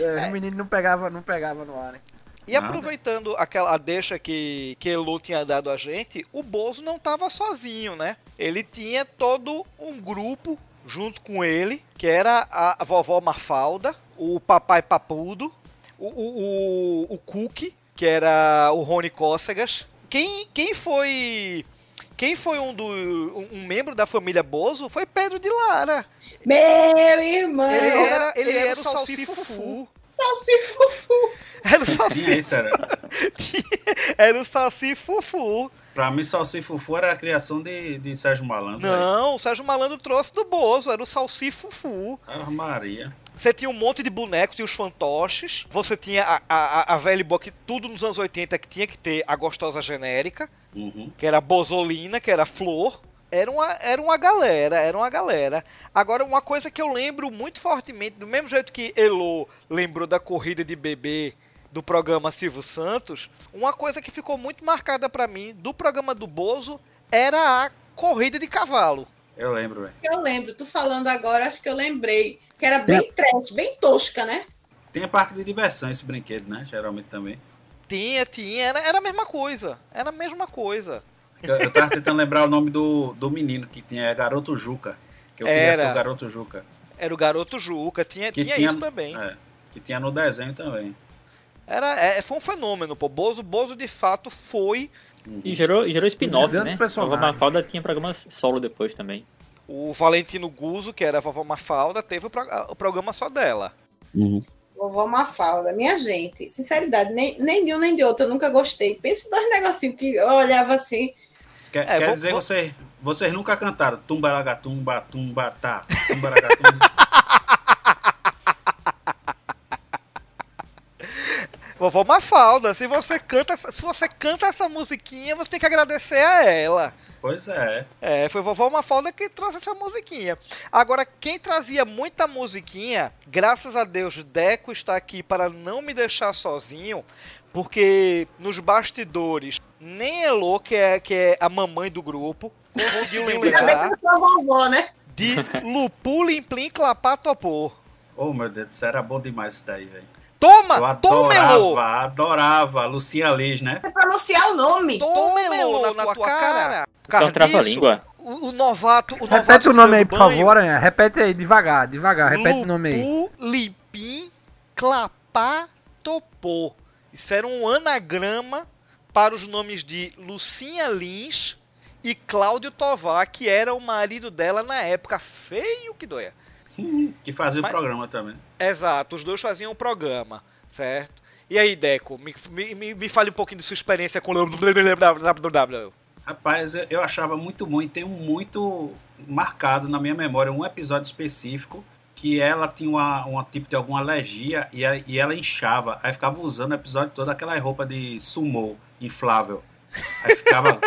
É, Os meninos não pegavam não pegava no ar, né? E Nada. aproveitando aquela a deixa que, que Elu tinha dado a gente, o Bozo não tava sozinho, né? Ele tinha todo um grupo junto com ele, que era a, a vovó Mafalda, o papai Papudo, o, o, o, o Cook, que era o Rony Cócegas. Quem, quem foi. Quem foi um, do, um, um membro da família Bozo foi Pedro de Lara. Meu irmão! Ele era, ele era o Salsifufu. Salsifufu! Era o Salsifufu. era. Era o Salsifufu. Pra mim, Salsifufu era a criação de, de Sérgio Malandro. Não, o Sérgio Malandro trouxe do Bozo, era o Salsifufu. Ave Maria. Você tinha um monte de bonecos, tinha os fantoches. Você tinha a, a, a velha boa que tudo nos anos 80 que tinha que ter a gostosa genérica, Uhum. que era a Bozolina, que era a Flor. Era uma, era uma galera, era uma galera. Agora, uma coisa que eu lembro muito fortemente, do mesmo jeito que Elo lembrou da corrida de bebê do programa Silvio Santos, uma coisa que ficou muito marcada pra mim do programa do Bozo era a corrida de cavalo. Eu lembro, velho. Eu lembro, tu falando agora, acho que eu lembrei. Que era bem trash, bem tosca, né? Tem parque de diversão esse brinquedo, né? Geralmente também. Tinha, tinha, era, era a mesma coisa. Era a mesma coisa. Eu, eu tava tentando lembrar o nome do, do menino que tinha, é Garoto Juca. Que eu queria Era. ser o Garoto Juca. Era o Garoto Juca, tinha, Que tinha, tinha- isso também. É, que tinha no desenho também. Era, é, foi um fenômeno, pô. Bozo, Bozo de fato foi E gerou, gerou spin-off, né? A personagens. Vovó Mafalda tinha programas solo depois também. O Valentino Guzzo, que era a vovó Mafalda, teve o, pro- o programa só dela. Uhum. Vovó Mafalda, minha gente. Sinceridade, nem, nem de um nem de outro, eu nunca gostei. Pensa em dois negocinhos que eu olhava assim. Quer, É, quer vou- dizer vou- que vocês, vocês nunca cantaram Tumbaragatumba, Tumbatá, Tumbaragatumba. Vovó Mafalda, se você canta, se você canta essa musiquinha, você tem que agradecer a ela. pois é. É, foi vovó Mafalda que trouxe essa musiquinha. Agora, quem trazia muita musiquinha, graças a Deus, Deco está aqui para não me deixar sozinho, porque nos bastidores, nem Elo, que é, que é a mamãe do grupo, conseguiu lembrar vovó, né? de Lupu Limplim Clapá Topô. Oh, meu Deus, isso era bom demais isso daí, velho. Toma! Eu adorava, adorava. Lucia Liz, né? Pra pronunciar o nome. Toma, Elo, na, tua cara! Só Por causa trava a língua. O, o novato. O Repete novato o nome aí, por banho, favor, Aranha. Repete aí, devagar, devagar. Repete o nome aí. Lupu, Limpim, Clapá, Topô. Isso era um anagrama para os nomes de Lucinha Lins e Cláudio Tovar, que era o marido dela na época. Feio que doia. Que fazia Mas- o programa também. Exato, os dois faziam o programa, certo? E aí, Deco, me, me, me- fale um pouquinho de sua experiência com o... Rapaz, eu, achava muito bom e tenho muito marcado na minha memória um episódio específico que ela tinha uma, uma tipo de alguma alergia e, e ela inchava. Aí ficava usando o episódio todo aquela roupa de sumô inflável. Aí ficava.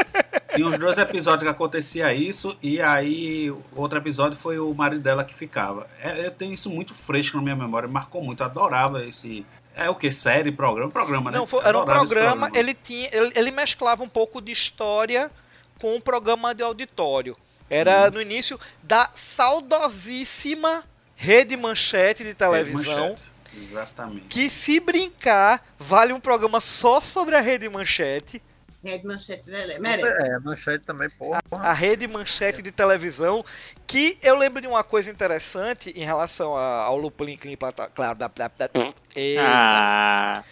tinha uns dois episódios que acontecia isso, e aí outro episódio foi o marido dela que ficava. É, eu tenho isso muito fresco na minha memória, marcou muito, eu adorava esse. É o que? Série, programa? Programa, né? Não, foi- era um esse programa, ele tinha, ele, ele mesclava um pouco de história com um programa de auditório. Era no início da saudosíssima Rede Manchete de televisão, Manchete. Exatamente. que se brincar, vale um programa só sobre a Rede Manchete. Red Manchete merece. merece. É, manchete também, porra. A Rede Manchete de televisão, que eu lembro de uma coisa interessante em relação a- ao Lupulin Clean Claro, da, da, da, Eita. Ah.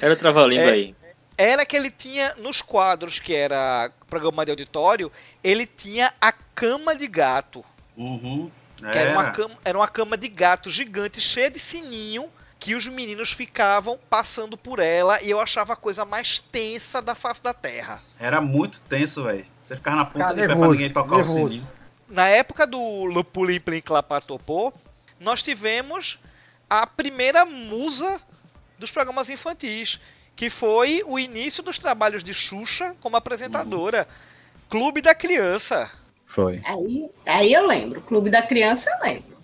Era o trava-língua É. aí. era que ele tinha nos quadros que era programa de auditório, ele tinha a cama de gato. Uhum. Que era uma, cama, era uma cama de gato gigante, cheia de sininho, que os meninos ficavam passando por ela e eu achava a coisa mais tensa da face da terra. Era muito tenso, velho. Você ficava na ponta Ficava do pé pra ninguém tocar nervoso. o sininho. Na época do Lupulim Plim Clapatopô, nós tivemos a primeira musa dos programas infantis, que foi o início dos trabalhos de Xuxa como apresentadora. Clube da Criança. Foi. Aí, aí eu lembro. Clube da Criança eu lembro.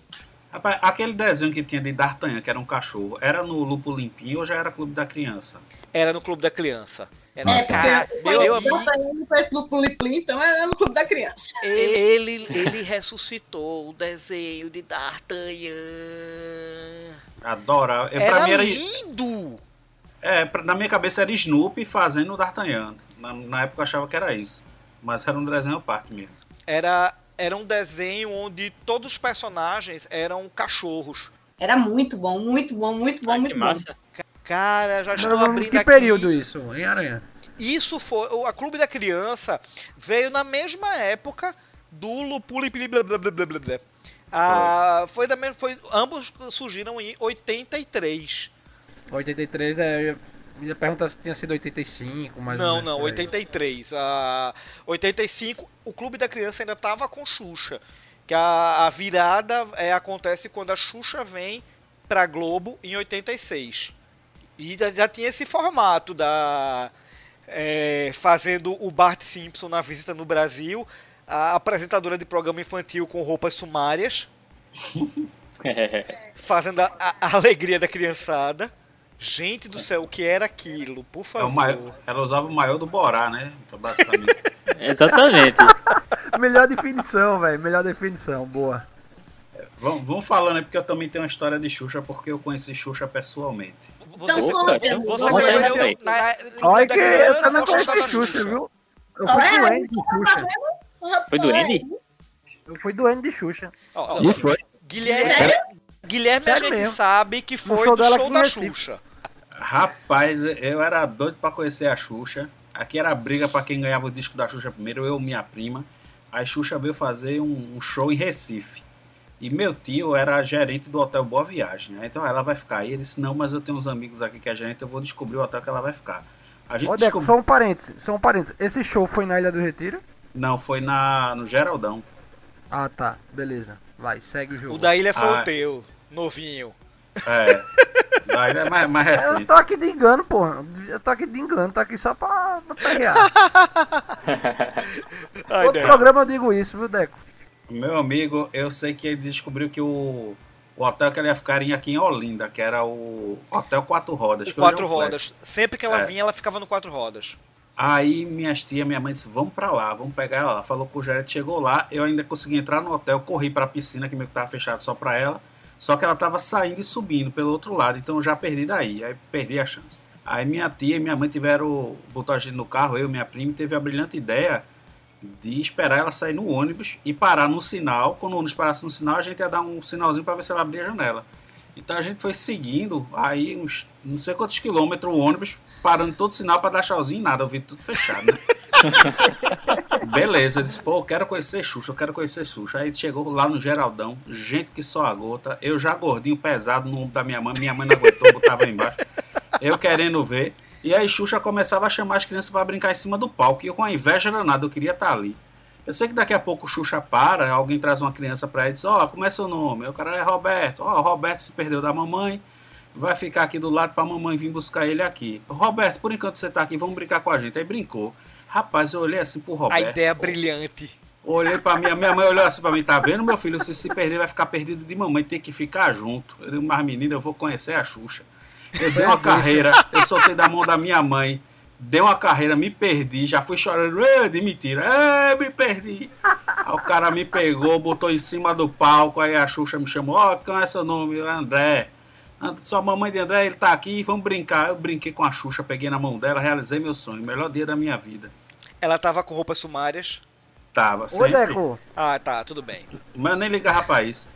Rapaz, aquele desenho que tinha de D'Artagnan, que era um cachorro, era no Lupo Limpinho ou já era Clube da Criança? Era no Clube da Criança. Era É, cara, meu eu amigo, Puli Pli, então era no Clube da Criança. ele, ele ressuscitou o desenho de D'Artagnan. Adorava. Eu, Era mim era. lindo! É, pra- na minha cabeça era Snoopy fazendo o D'Artagnan. Na, na época eu achava que era isso. Mas era um desenho à parte mesmo. Era, era um desenho onde todos os personagens eram cachorros. Era muito bom, muito bom, muito bom, Que muito bom. massa. Cara, já estou Não, abrindo que aqui. período isso, em Aranha? Isso foi. o- A Clube da Criança veio na mesma época do Lupuli Pili blá blá blá blá blá blá. Ah, foi da mesma. Foi, ambos surgiram em 83. 83 é. Ia perguntar se tinha sido 85, mais ou não, menos. não, por aí. 83. Ah, 85, o Clube da Criança ainda tava com Xuxa. Que a, a virada é, acontece quando a Xuxa vem pra Globo em 86. E já, já tinha esse formato da. é, fazendo o Bart Simpson na visita no Brasil, a apresentadora de programa infantil com roupas sumárias, fazendo a, a- a alegria da criançada. Gente do céu, o que era aquilo? Por É o favor. maior- ela usava o maior do Borá, né? Basicamente. Exatamente. Melhor definição, velho. Melhor definição, boa. vamos, vamos falando aí, porque eu também tenho uma história de Xuxa, porque eu conheci Xuxa pessoalmente. Você, Então, Opa, então você conheceu Olha que ou conhece da Xuxa, viu? Eu fui É, doente de Xuxa. Foi doente? Eu fui doente de Xuxa. Ó, ó, E foi. Guilherme, Sério? Guilherme a Sério gente mesmo. sabe que foi show do dela show da. Xuxa. Rapaz, eu era doido pra conhecer a Xuxa. Aqui era briga pra quem ganhava o disco da Xuxa primeiro, eu e minha prima. A Xuxa veio fazer um, um show em Recife. E meu tio era gerente do hotel Boa Viagem. Aí, Então ela vai ficar aí. Ele disse: Não, mas eu tenho uns amigos aqui que é gerente, eu vou descobrir o hotel que ela vai ficar. A gente Ô, Deco, só um parênteses, só um parênteses. Esse show foi na Ilha do Retiro? Não, foi na, no Geraldão. Ah, tá. Beleza. Vai, segue o jogo. O da ilha foi Ah. o teu, novinho. É. Daí é mais, mais Eu recente. tô aqui de engano, porra. Eu tô aqui de engano, tô aqui só pra, pra pegar. Ai, Todo Deco. programa eu digo isso, viu, Deco? Meu amigo, eu sei que ele descobriu que o, o hotel que ela ia ficar aqui em Olinda, que era o Hotel Quatro Rodas. Que é quatro flat. rodas. Sempre que ela É. vinha, ela ficava no quatro rodas. Aí minhas tias, minha mãe disse, vamos pra lá, vamos pegar ela lá. Falou com o gerente, chegou lá, eu ainda consegui entrar no hotel, corri pra piscina, que meio que tava fechado só pra ela. Só que ela tava saindo e subindo pelo outro lado, então eu já perdi daí, aí perdi a chance. Aí minha tia e minha mãe tiveram, botou a gente no carro, eu e minha prima, teve a brilhante ideia de esperar ela sair no ônibus e parar no sinal. Quando o ônibus parasse no sinal, a gente ia dar um sinalzinho pra ver se ela abria a janela. Então a gente foi seguindo, aí uns não sei quantos quilômetros o ônibus, parando todo sinal pra dar tchauzinho e nada, eu vi tudo fechado, né? Beleza, eu disse, pô, eu quero conhecer Xuxa, eu quero conhecer Xuxa. Aí chegou lá no Geraldão, gente que só a gota, eu já gordinho, pesado no ombro da minha mãe, minha mãe não aguentou, botava embaixo, eu querendo ver. E aí Xuxa começava a chamar as crianças pra brincar em cima do palco, e eu com a inveja danada, eu queria estar ali. Eu sei que daqui a pouco o Xuxa para, alguém traz uma criança pra ele e diz, ó, como é seu nome? Aí O cara é Roberto, ó, o Roberto se perdeu da mamãe, vai ficar aqui do lado pra mamãe vir buscar ele aqui. Roberto, por enquanto você tá aqui, vamos brincar com a gente. Aí brincou. Rapaz, eu olhei assim pro A Roberto. ideia brilhante. Olhei pra minha, minha mãe olhou assim pra mim, tá vendo, meu filho? Se se perder, vai ficar perdido de mamãe, tem que ficar junto. Eu digo, mas menina, eu vou conhecer a Xuxa. Eu dei uma carreira, eu soltei da mão da minha mãe, dei uma carreira, me perdi, já fui chorando, "Ê, de mentira, Ê, me perdi. Aí o cara me pegou, botou em cima do palco, aí a Xuxa me chamou, ó, qual é seu nome? André. "And- Sua mamãe de André, ele tá aqui, vamos brincar. Eu brinquei com a Xuxa, peguei na mão dela, realizei meu sonho, melhor dia da minha vida. Ela tava com roupas sumárias. Tava, Ô, sempre. Deco, Ah, tá, tudo bem. Mas eu nem ligava pra isso.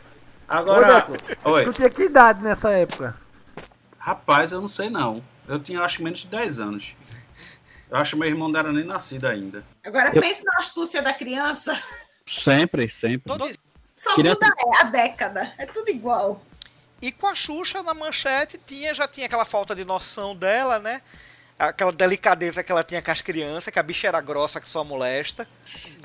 ô, Agora. Deco, Oi. tu tinha que idade nessa época? Rapaz, eu não sei não. Eu tinha acho menos de 10 anos. Eu acho que meu irmão não era nem nascido ainda. Agora Eu- pense na astúcia da criança. Sempre, sempre. Todo- Só Criança- muda é, a década. É tudo igual. E com a Xuxa na manchete tinha, já tinha aquela falta de noção dela, né? Aquela delicadeza que ela tinha com as crianças, que a bicha era grossa que só molesta.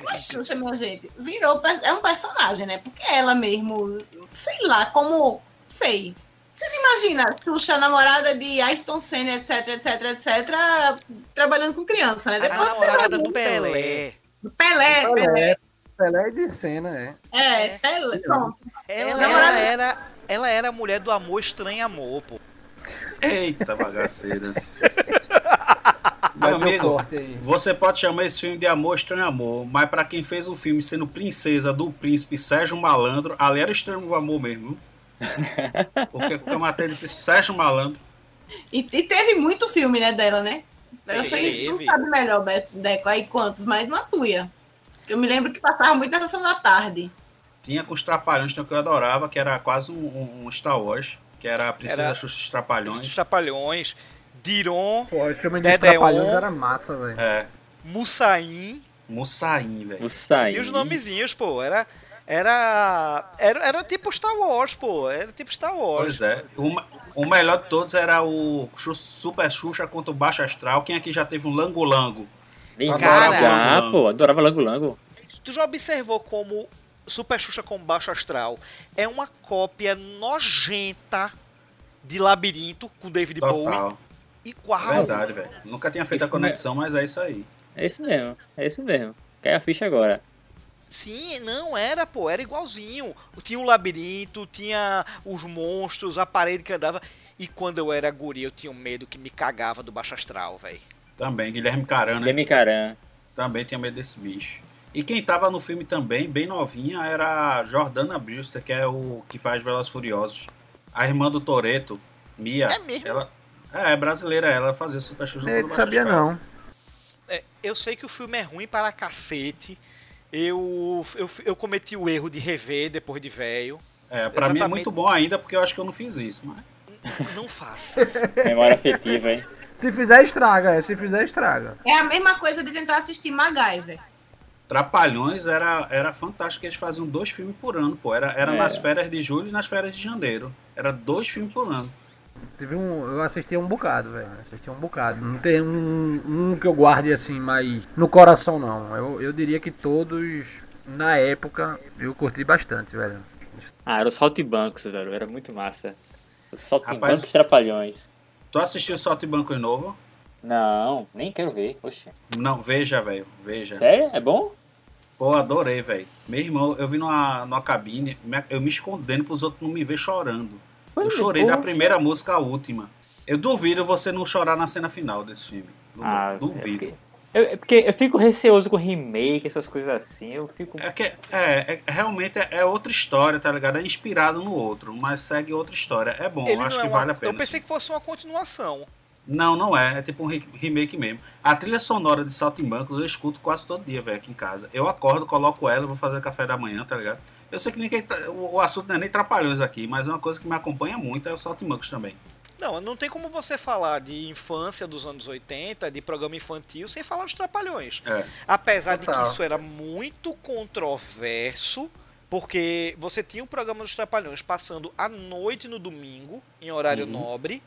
Mas Xuxa, minha gente, virou. É um personagem, né? Porque ela mesmo, sei lá, como. Sei. Você não imagina Xuxa, namorada de Ayrton Senna, etc, etc, etc, trabalhando com criança, né? A Depois você namorada do Pelé. do Pelé, Pelé. Pelé. Pelé de cena, é. É, Pelé. Pronto. Ela, ela era, ela era a mulher do amor estranho amor, pô. Eita bagaceira. Bateu amigo, forte aí. você pode chamar esse filme de Amor Estranho Amor, mas pra quem fez o filme sendo princesa do príncipe Sérgio Malandro, ali era Estranho Amor mesmo. Porque eu matei de Sérgio Malandro. E, e teve muito filme, né, dela, né? Ela foi. Tu sabe melhor, Beto, Deco, aí quantos, mas uma tuia. Eu me lembro que passava muito na sessão da tarde. Tinha com os Trapalhões que eu adorava, que era quase um, um- um Star Wars, que era a Princesa Era- Xuxa dos Trapalhões. Os Trapalhões, Diron, Pô, o filme de. Trapalhões era massa, velho. É, Mussain. Mussain, velho. Saí. E os nomezinhos, pô. Era. Era, era. Era tipo Star Wars, pô. Era tipo Star Wars. Pois é. O, o melhor de todos era o Super Xuxa contra o Baixo Astral. Quem aqui já teve um Lango Lango? Vem Cara. já, pô. Adorava Lango Lango. Tu já observou como Super Xuxa com Baixo Astral é uma cópia nojenta de Labirinto com David Bowie? Total. Igual. Verdade, velho. Nunca tinha feito a Esse conexão, mas é isso aí. É isso mesmo, é isso mesmo. Cai a ficha agora. Sim, não era, pô, era igualzinho. Tinha um labirinto, tinha os monstros, a parede que andava. E quando eu era guri, eu tinha um medo que me cagava do Baixo Astral, velho. Também, Guilherme Carana. Demi Caran. Também tinha medo desse bicho. E quem tava no filme também, bem novinha, era a Jordana Brewster, que é o que faz Velas Furiosos. A irmã do Toreto, Mia. É mesmo? Ela, é, é brasileira, ela fazia Super Xuxa. Eu não sabia não. É, eu sei que o filme é ruim para cacete. Eu, eu, eu cometi o erro de rever depois de velho. É, pra mim é Exatamente. muito bom ainda, porque eu acho que eu não fiz isso. Mas... Não faça. Memória afetiva, hein? Se fizer, estraga. é, Se fizer, estraga. É a mesma coisa de tentar assistir MacGyver. Trapalhões era, era fantástico, eles faziam dois filmes por ano, pô. Era, era É. nas férias de julho e nas férias de janeiro. Era dois filmes por ano. Teve um, eu assisti um bocado, velho. Assisti um bocado. Não tem um, um que eu guarde assim, mais no coração, não. Eu, eu diria que todos, na época, eu curti bastante, velho. Ah, era os Saltimbancos, velho. Era muito massa. Os Saltimbancos Rapaz- Trapalhões. Tu assistiu Salto e Banco Novo? Não, nem quero ver. Oxe. Não, veja, velho. Veja. Sério? É bom? Pô, adorei, velho. Meu irmão, eu vi numa, numa cabine, eu me escondendo pros outros não me ver chorando. Eu é, chorei da poxa. primeira música à última. Eu duvido você não chorar na cena final desse filme. Du- Ah, duvido. É porque, eu, é porque eu fico receoso com remake, essas coisas assim. Eu fico. É que é, é- realmente é, é outra história, tá ligado? É inspirado no outro, mas segue outra história. É bom, Ele acho é que uma- vale a pena. Eu pensei que fosse uma continuação. Não, não é. É tipo um re- remake mesmo. A trilha sonora de Saltimbancos eu escuto quase todo dia, velho, aqui em casa. Eu acordo, coloco ela, vou fazer café da manhã, tá ligado? Eu sei que ninguém tá- o, o assunto não é nem trapalhões aqui, mas é uma coisa que me acompanha muito, é o Saltimbancos também. Não, não tem como você falar de infância dos anos 80, de programa infantil, sem falar dos Trapalhões. É. Apesar de que Total. isso era muito controverso, porque você tinha o programa dos Trapalhões passando à noite no domingo, em horário Uhum. nobre,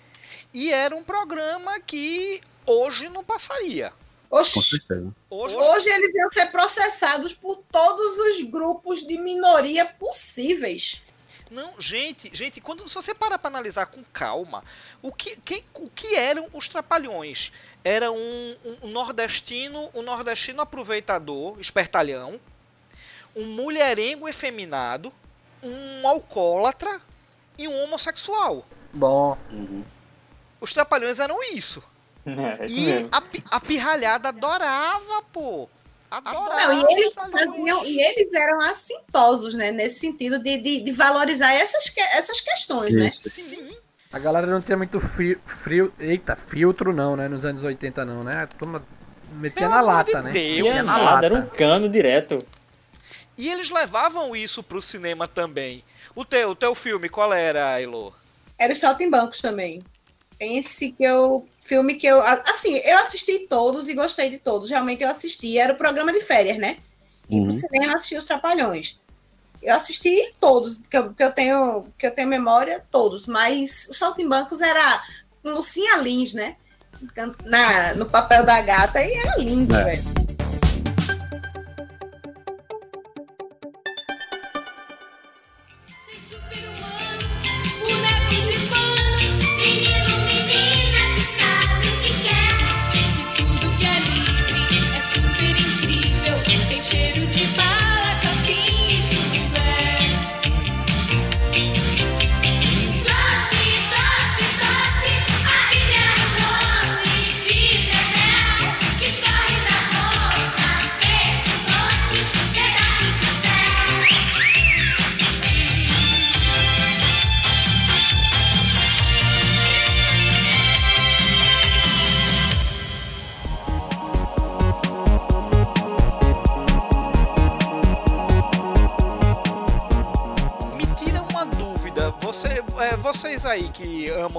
e era um programa que hoje não passaria. Oxi. Hoje, hoje eles iam ser processados por todos os grupos de minoria possíveis. Não, gente, gente, quando se você para para analisar com calma, o que, quem, o que eram os trapalhões? Era um, um nordestino, um nordestino aproveitador, espertalhão, um mulherengo efeminado, um alcoólatra e um homossexual. Bom, Uhum. Os trapalhões eram isso. É, isso E a, a pirralhada adorava, pô. Não, e eles faziam, e eles eram assintosos, né? Nesse sentido de, de, de valorizar essas, que- essas questões, né? Isso. Sim. a galera não tinha muito frio, frio. Eita, filtro não, né? Nos anos 80 não, né? A turma metia Pelo na lata, de né? Deus. Metia Ia na nada, era um lata. cano direto. E eles levavam isso pro cinema também. O teu, o teu filme, qual era, Elo? Era os Saltimbancos também. Esse que eu. Filme que eu. Assim, eu assisti todos e gostei de todos. Realmente eu assisti. Era o programa de férias, né? E Uhum. no cinema assisti os Trapalhões. Eu assisti todos, que eu, que eu tenho, que eu tenho memória, todos. Mas o Saltimbancos era com Lucinha Lins, né? Na, no papel da gata e era lindo, É. velho.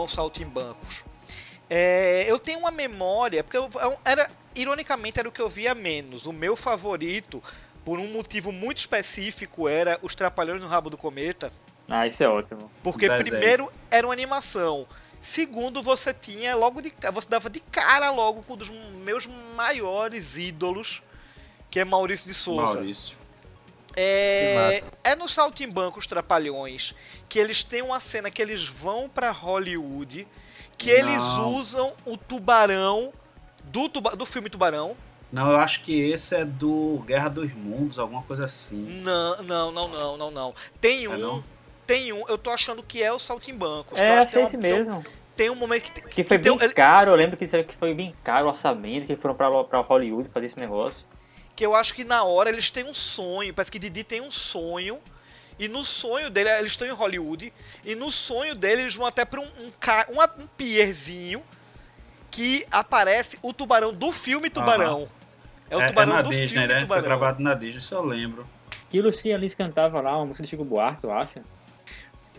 Que amam saltimbancos, é, eu tenho uma memória, porque eu, eu- era, ironicamente era o que eu via menos. O meu favorito, por um motivo muito específico, era Os Trapalhões no Rabo do Cometa. Ah, isso é ótimo. Porque Desenho. primeiro era uma animação. Segundo, você tinha logo de você dava de cara logo com um dos meus maiores ídolos, que é Maurício de Souza. Maurício. É, é no Saltimbanco os Trapalhões que eles têm uma cena que eles vão pra Hollywood, que eles Não. usam o tubarão do, tuba- do filme Tubarão. Não, eu acho que esse é do Guerra dos Mundos, alguma coisa assim. Não, não, não, não, não, não. Tem um, É não? tem um, eu tô achando que é o Saltimbanco. É, acho que é um- esse mesmo. Tem um momento que, Que foi tem bem um- caro, eu lembro que, isso que foi bem caro o orçamento, que eles foram pra, pra Hollywood fazer esse negócio. Que eu acho que na hora eles têm um sonho. Parece que Didi tem um sonho. E no sonho dele, eles estão em Hollywood. E no sonho dele, eles vão até pra um, um, uma- um pierzinho que aparece o tubarão do filme Tubarão. É o tubarão na do Disney, filme né? Foi Tubarão. gravado na Disney, isso eu lembro. E o Lucia Liz cantava lá uma música de Chico Buarque, eu acho.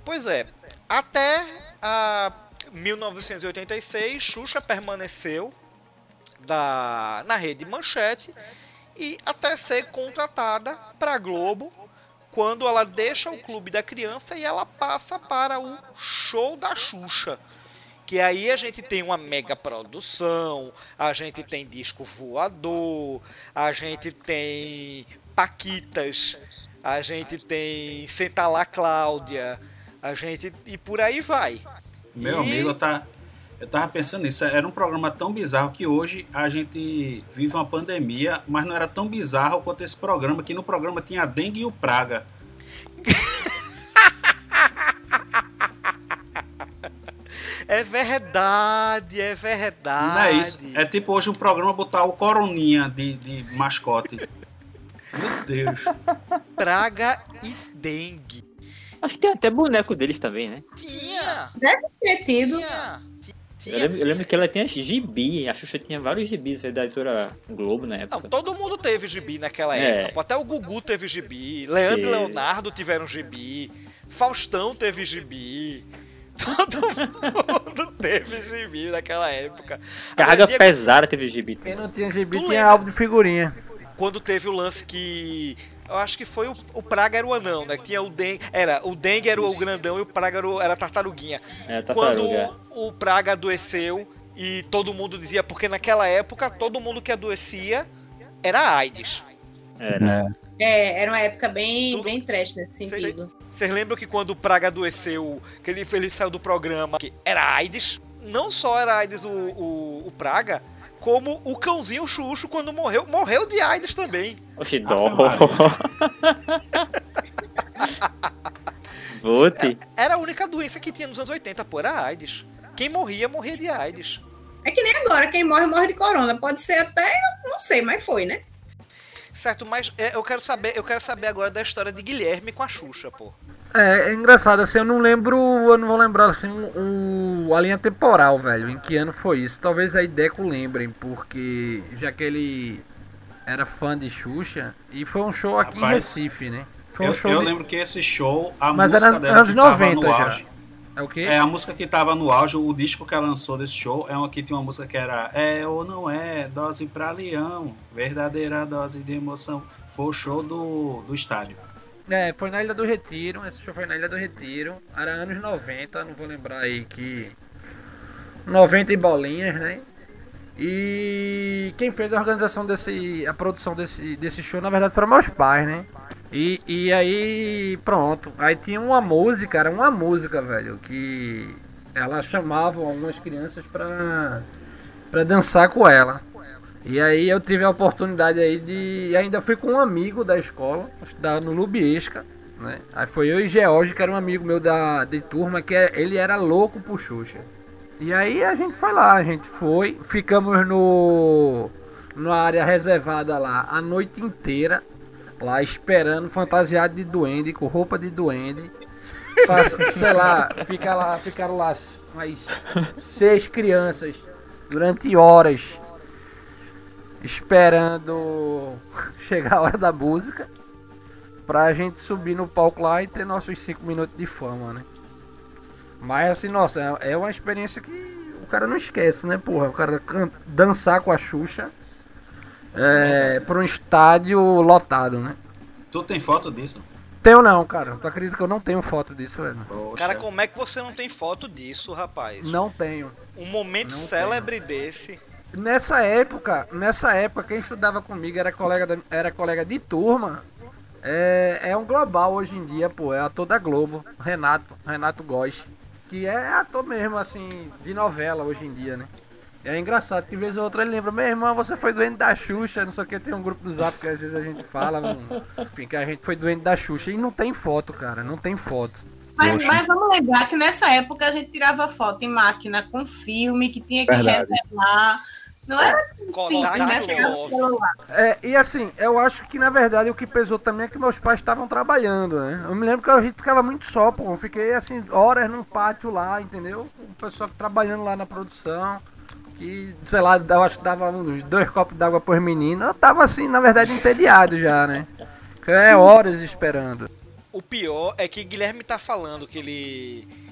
Pois é. Até a 1986, Xuxa permaneceu da, na rede Manchete e até ser contratada para Globo quando ela deixa o Clube da Criança e ela passa para o Show da Xuxa. Que aí a gente tem uma mega produção, a gente tem disco voador, a gente tem Paquitas, a gente tem Senta lá Cláudia, a gente. e por aí vai. Meu E- amigo, tá, eu tava pensando nisso. Era um programa tão bizarro que hoje a gente vive uma pandemia, mas não era tão bizarro quanto esse programa, que no programa tinha a dengue e o praga. É verdade, é verdade. Não é isso. É tipo hoje um programa botar o Coroninha de, de mascote. Meu Deus. Praga e dengue. Acho que tem até boneco deles também, né? Tinha, Deve ter tido. tinha. Eu lembro, eu lembro que ela tinha gibi, a Xuxa tinha vários gibis da editora Globo na Não, época. todo mundo teve gibi naquela É. época. Até o Gugu teve gibi. Leandro e Leonardo tiveram gibi. Faustão teve gibi. Todo mundo teve gibi naquela época. Carga Diego, pesada teve gibi. Quem não tinha gibi Tu tinha lembra? álbum de figurinha. Quando teve o lance que. Eu acho que foi o, o Praga era o anão, né? Que tinha o Dengue. Era, o Dengue era o grandão e o Praga era, o- era a tartaruguinha. É, Quando tartaruga. o Praga adoeceu e todo mundo dizia, porque naquela época todo mundo que adoecia era AIDS. Era. É, era uma época bem, Tudo- bem trash nesse sentido. Vocês lembram que quando o Praga adoeceu, que ele, ele saiu do programa, que era AIDS? Não só era AIDS o, o, o Praga, como o cãozinho Xuxo, quando morreu, morreu de AIDS também. Oxi, dó. Era a única doença que tinha nos anos 80, pô, era AIDS. Quem morria, morria de AIDS. É que nem agora, quem morre, morre de corona. Pode ser até, não sei, mas foi, né? Certo, mas é, eu quero saber, eu quero saber agora da história de Guilherme com a Xuxa, pô. É, é engraçado, assim, eu não lembro, eu não vou lembrar assim, a linha temporal, velho, em que ano foi isso. Talvez a Deco lembrem, porque já que ele era fã de Xuxa, e foi um show aqui em Rapaz, Recife, né? Foi um Eu, show eu de- lembro que esse show, a Mas música era dela anos que tava 90 no já. auge. É o quê? É, a música que tava no auge, o disco que ela lançou desse show, é uma que tinha uma música que era É ou não é, dose pra leão, verdadeira dose de emoção. Foi o show do, do estádio. É, foi na Ilha do Retiro, esse show foi na Ilha do Retiro, era anos 90, não vou lembrar aí que. 90 e bolinhas, né? E quem fez a organização desse. a produção desse, desse show, na verdade, foram meus pais, né? E, e aí, pronto. Aí tinha uma música, era uma música, velho, que elas chamavam algumas crianças pra, pra dançar com ela. E aí eu tive a oportunidade aí de. Ainda fui com um amigo da escola, estudava no Lubiesca, né? Aí foi eu e George, que era um amigo meu da, de turma, que é- ele era louco por Xuxa. E aí a gente foi lá, a gente foi, ficamos no. numa área reservada lá a noite inteira, lá esperando, fantasiado de duende, com roupa de duende. Sei lá, fica lá, ficaram lá mais seis crianças durante horas esperando chegar a hora da música pra gente subir no palco lá e ter nossos 5 minutos de fama, né? Mas assim, nossa, é uma experiência que o cara não esquece, né, porra? O cara can- dançar com a Xuxa é, pra um estádio lotado, né? Tu tem foto disso? Tenho não, cara. Tu acredita que eu não tenho foto disso, velho? Cara, como é que você não tem foto disso, rapaz? Não tenho. Um momento Não célebre desse. Nessa época, nessa época, quem estudava comigo era colega, da- era colega de turma. É, é um global hoje em dia, pô. É ator da Globo. Renato, Renato Góes. Que é ator mesmo, assim, de novela hoje em dia, né? É engraçado que vez ou outra ele lembra, meu irmão, você foi doente da Xuxa, não sei o que, tem um grupo do zap que às vezes a gente fala, enfim, que a gente foi doente da Xuxa. E não tem foto, cara, não tem foto. Mas, mas vamos lembrar que nessa época a gente tirava foto em máquina com filme, que tinha que Verdade. revelar. Não era simples, né? e. É, e assim, eu acho que na verdade o que pesou também é que meus pais estavam trabalhando, né? Eu me lembro que a gente ficava muito só, pô. Eu fiquei assim, horas num pátio lá, entendeu? O pessoal trabalhando lá na produção. Que, sei lá, eu acho que dava uns dois copos d'água por menino. Eu tava assim, na verdade, entediado já, né? Que É horas esperando. O pior é que Guilherme tá falando que ele.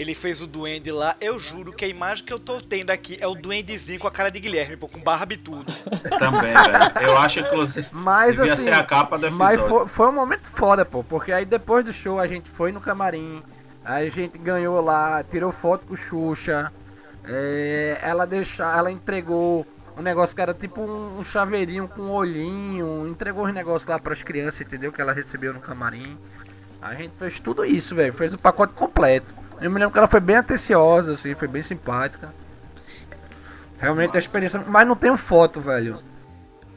Ele fez o duende lá. Eu juro que a imagem que eu tô tendo aqui é o duendezinho com a cara de Guilherme, pô, com barba e tudo. Também, velho. Eu acho, inclusive, Mas devia assim, ser a capa do episódio. mas foi, foi um momento foda, pô, porque aí depois do show a gente foi no camarim, aí a gente ganhou lá, tirou foto com o Xuxa, é, ela deixou, ela entregou um negócio que era tipo um, um chaveirinho com um olhinho, entregou os negócios lá pras crianças, entendeu? Que ela recebeu no camarim. A gente fez tudo isso, velho, fez o pacote completo. Eu me lembro que ela foi bem atenciosa, assim, foi bem simpática. Realmente a experiência, mas não tenho foto, velho.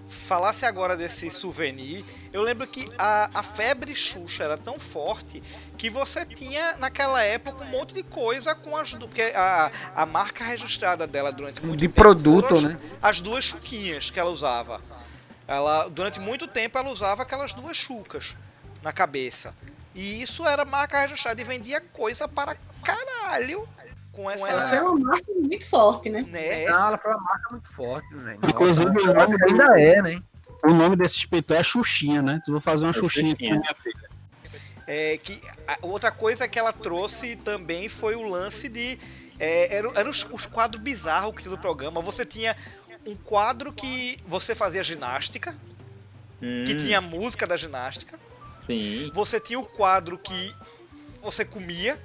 Falasse agora desse souvenir, eu lembro que a, a febre Xuxa era tão forte que você tinha naquela época um monte de coisa com as duas. Porque a, a marca registrada dela durante muito De tempo produto, foram as, né? as duas chuquinhas que ela usava. Ela, durante muito tempo ela usava aquelas duas chucas na cabeça. E isso era marca registrada e vendia coisa para caralho com essa. Ela foi uma marca muito forte, né? né? Não, ela foi uma marca muito forte, velho. Inclusive, Nossa, o nome ainda é, né? O nome desse espeto é Xuxinha, né? Tu vou fazer uma É Xuxinha Xuxinha. minha filha. É, que a- outra coisa que ela trouxe também foi o lance de. É, eram eram os, os quadros bizarros que tinha no programa. Você tinha um quadro que você fazia ginástica, que Hum, tinha a música da ginástica. Sim. Você tinha o quadro que você comia,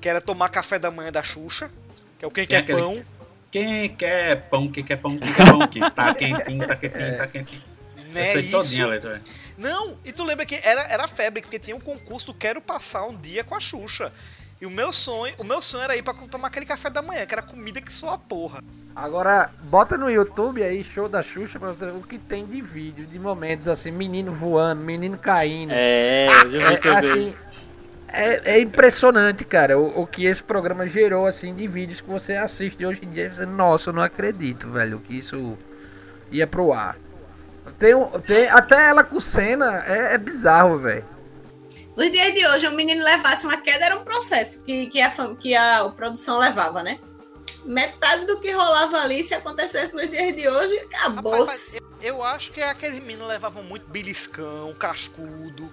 que era tomar café da manhã da Xuxa, que é o quem Tem quer aquele- pão. Quem quer pão, quem quer pão, quem quer pão, que tá quentinho, tá quentinho, tá quentinho. Né, Eu sei isso. todinha a letra. Não, e tu lembra que era, era febre, porque tinha um concurso do Quero Passar um dia com a Xuxa. E o meu sonho, o meu sonho era ir pra tomar aquele café da manhã, que era comida que só a porra. Agora, bota no YouTube aí, show da Xuxa, pra você ver o que tem de vídeo, de momentos assim, menino voando, menino caindo. É, eu já vi É, assim, é, é impressionante, cara, o, o que esse programa gerou, assim, de vídeos que você assiste hoje em dia e você, nossa, eu não acredito, velho, que isso ia pro ar. Tem, tem até ela com cena, é, é bizarro, velho. Nos dias de hoje, o menino levasse uma queda era um processo que, que, a, que a, a produção levava, né? Metade do que rolava ali, se acontecesse nos dias de hoje, acabou. Rapaz, mas eu, eu acho que aqueles meninos levavam muito beliscão, cascudo.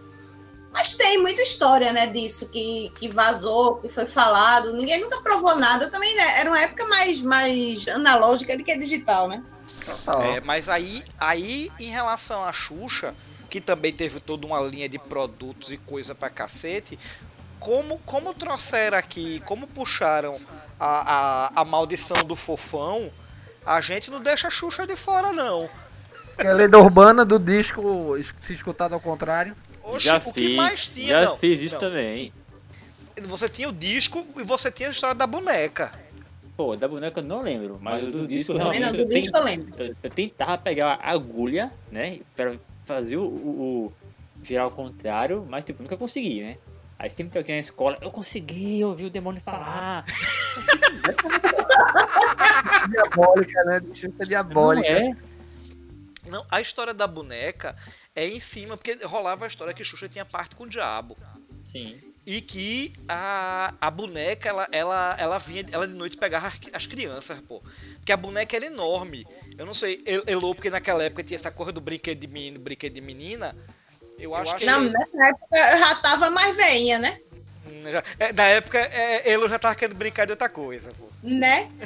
Mas tem muita história, né, disso, que, que vazou, que foi falado. Ninguém nunca provou nada. Também né, era uma época mais, mais analógica do que digital, né? É, mas aí, aí, em relação à Xuxa, que também teve toda uma linha de produtos e coisa pra cacete, como, como trouxeram aqui, como puxaram a, a, a maldição do fofão, a gente não deixa a Xuxa de fora, não. Que é a lenda urbana do disco se escutado ao contrário. Oxe, já o que fiz, mais tinha? já não, fiz isso não. também. Você tinha o disco e você tinha a história da boneca. Pô, da boneca eu não lembro, mas o do disco Também realmente não, do eu, disco eu lembro. eu, eu tentava pegar a agulha, né, para fazer o, o, o girar ao contrário, mas tipo, nunca consegui, né? Aí sempre tem alguém na escola, eu consegui ouvir o demônio falar. Diabólica, né? Não diabólica. é? Não, a história da boneca é em cima, porque rolava a história que Xuxa tinha parte com o diabo. Sim. E que a, a boneca, ela, ela, ela vinha, ela de noite pegava as, as crianças, pô. Porque a boneca era enorme. Eu não sei, El- Elô, porque naquela época tinha essa coisa do brinquedo de menino, brinquedo de menina. Eu acho que. Não, nessa época eu já tava mais veinha, né? Já- é, na época, é, Elo já tava querendo brincar de outra coisa, pô. Né?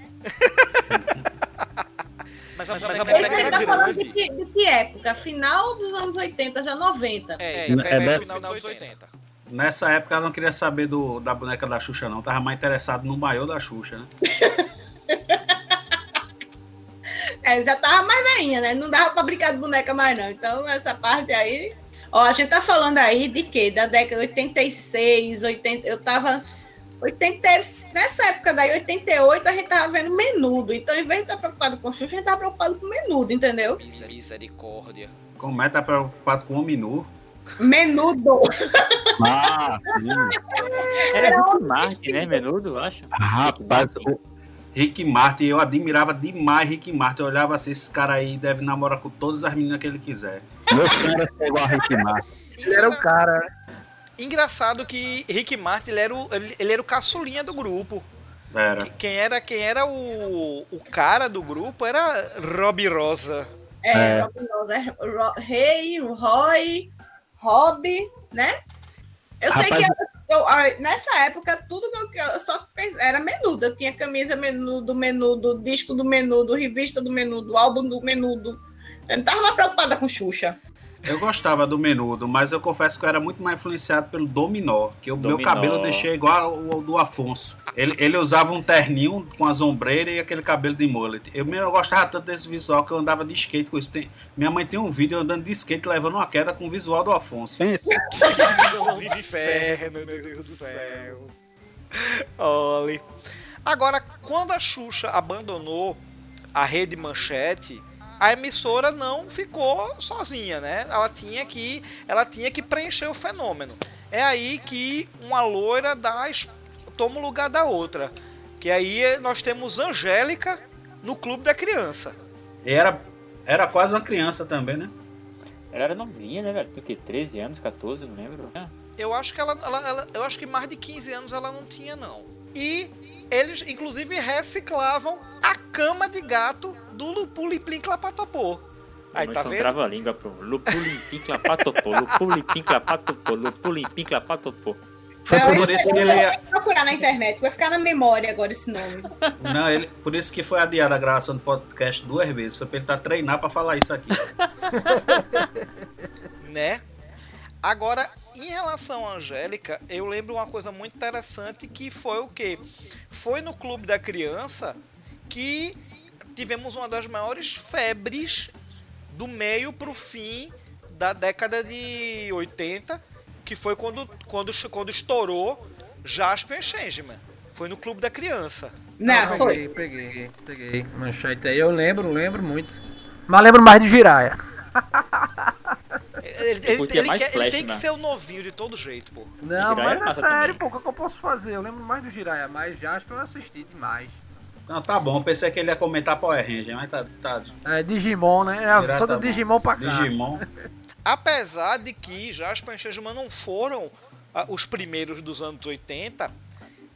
Mas, mas, mas a boneca era tá falando de grande. que, de que época? Final dos anos 80, já 90. É, É, é, é é final dos 80. Nessa época ela não queria saber do, da boneca da Xuxa, não. Tava mais interessado no maiô da Xuxa, né? É, eu já tava mais veinha, né? Não dava pra brincar de boneca mais, não. Então, essa parte aí. Ó, a gente tá falando aí de quê? Da década de 86, 80. Eu tava. 80, nessa época daí, 88, a gente tava vendo menudo. Então, em vez de estar preocupado com Xuxa, a gente tava preocupado com menudo, entendeu? Misericórdia. Como é, tá preocupado com o homem nu. Menudo! Ah, sim. Era Rick Martin, né? Menudo, eu acho. Rapaz, o- Rick Martin, eu admirava demais Rick Martin. Eu olhava assim, esse cara aí deve namorar com todas as meninas que ele quiser. meu sonho era ser igual a Rick Martin. Ele era o cara, né? Engraçado que Rick Martin ele era o, ele, era o caçulinha do grupo. Era. Quem era, quem era o, o cara do grupo era Rob Rosa. É, É. Robin Rosa, é Rei, Roy, Rob, né? Eu sei Rapaz, que eu, eu- nessa época, tudo que eu, só pens- era menudo. Eu tinha camisa menudo, menudo, disco do menudo, revista do menudo, álbum do menudo. Eu não tava preocupada com Xuxa. Eu gostava do menudo, mas eu confesso que eu era muito mais influenciado pelo Dominó, que o meu cabelo eu deixei igual ao, ao do Afonso. Ele, ele usava um terninho com as ombreiras e aquele cabelo de mullet. Eu mesmo gostava tanto desse visual que eu andava de skate com isso. Tem- minha mãe tem um vídeo eu andando de skate levando uma queda com o visual do Afonso. Pense, de inferno, meu Deus do céu. Olha. Agora, quando a Xuxa abandonou a rede Manchete, a emissora não ficou sozinha, né? Ela tinha que, ela tinha que preencher o fenômeno. É aí que uma loira dá, toma o lugar da outra. Que aí nós temos Angélica no Clube da Criança. E era, era quase uma criança também, né? Ela era novinha, né, velho? Tem o quê? 13 anos, 14, não lembro. É. Eu acho que ela, ela- ela- eu acho que mais de 15 anos ela não tinha não. E eles inclusive reciclavam a cama de gato do Lupulimplim Clapatopô. Aí tá vendo? trava-língua pro Lupulimpim Clapatopô, Lupulimpim Clapatopô, Lupulimpim Clapatopô. Foi Não, por isso que ele ia- vou procurar na internet, vai ficar na memória agora esse nome. Não, ele, por isso que foi adiada a gravação do podcast duas vezes. Foi pra ele estar treinar pra falar isso aqui. né? Agora, em relação à Angélica, eu lembro uma coisa muito interessante que foi o quê? Foi no Clube da Criança que tivemos uma das maiores febres do meio pro fim da década de 80, que foi quando, quando, quando estourou Jasper Changeman. Foi no Clube da Criança. Não, peguei, foi. peguei, peguei. Manchete aí, eu lembro, lembro muito. Mas lembro mais de Jiraya. Ele, ele- curtia ele ele Flash, tem que né? ser o novinho de todo jeito, pô. Não, mas é sério, também. pô, o que eu posso fazer? Eu lembro mais do Jiraya, mas Jasper eu assisti demais. Não, tá bom. Pensei que ele ia comentar Power Ranger, mas tá. tá É, Digimon, né? É, só do. Digimon pra cá. Digimon. Apesar de que Jasper e Changeman não foram ah, os primeiros dos anos 80,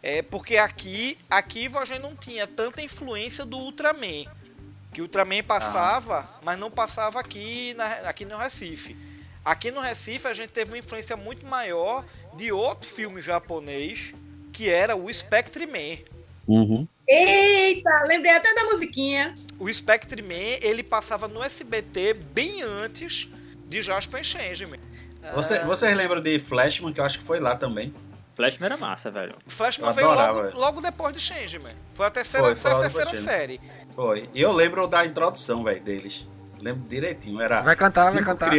é porque aqui, aqui a gente não tinha tanta influência do Ultraman. Que o Ultraman passava, mas não passava aqui, na- aqui no Recife. Aqui no Recife a gente teve uma influência muito maior de outro filme japonês, que era o Spectre Man. Uhum. Eita, lembrei até da musiquinha. O Spectre Man, ele passava no SBT bem antes de Jasper e Changeman. Você, Ah, vocês lembram de Flashman, que eu acho que foi lá também. Flashman era massa, velho. Flashman Eu veio adorava. logo, logo depois de Changeman. Foi a terceira, Foi, foi, foi a terceira série. Foi. E eu lembro da introdução, velho, deles. Lembro direitinho. Era Vai cantar, vai cantar.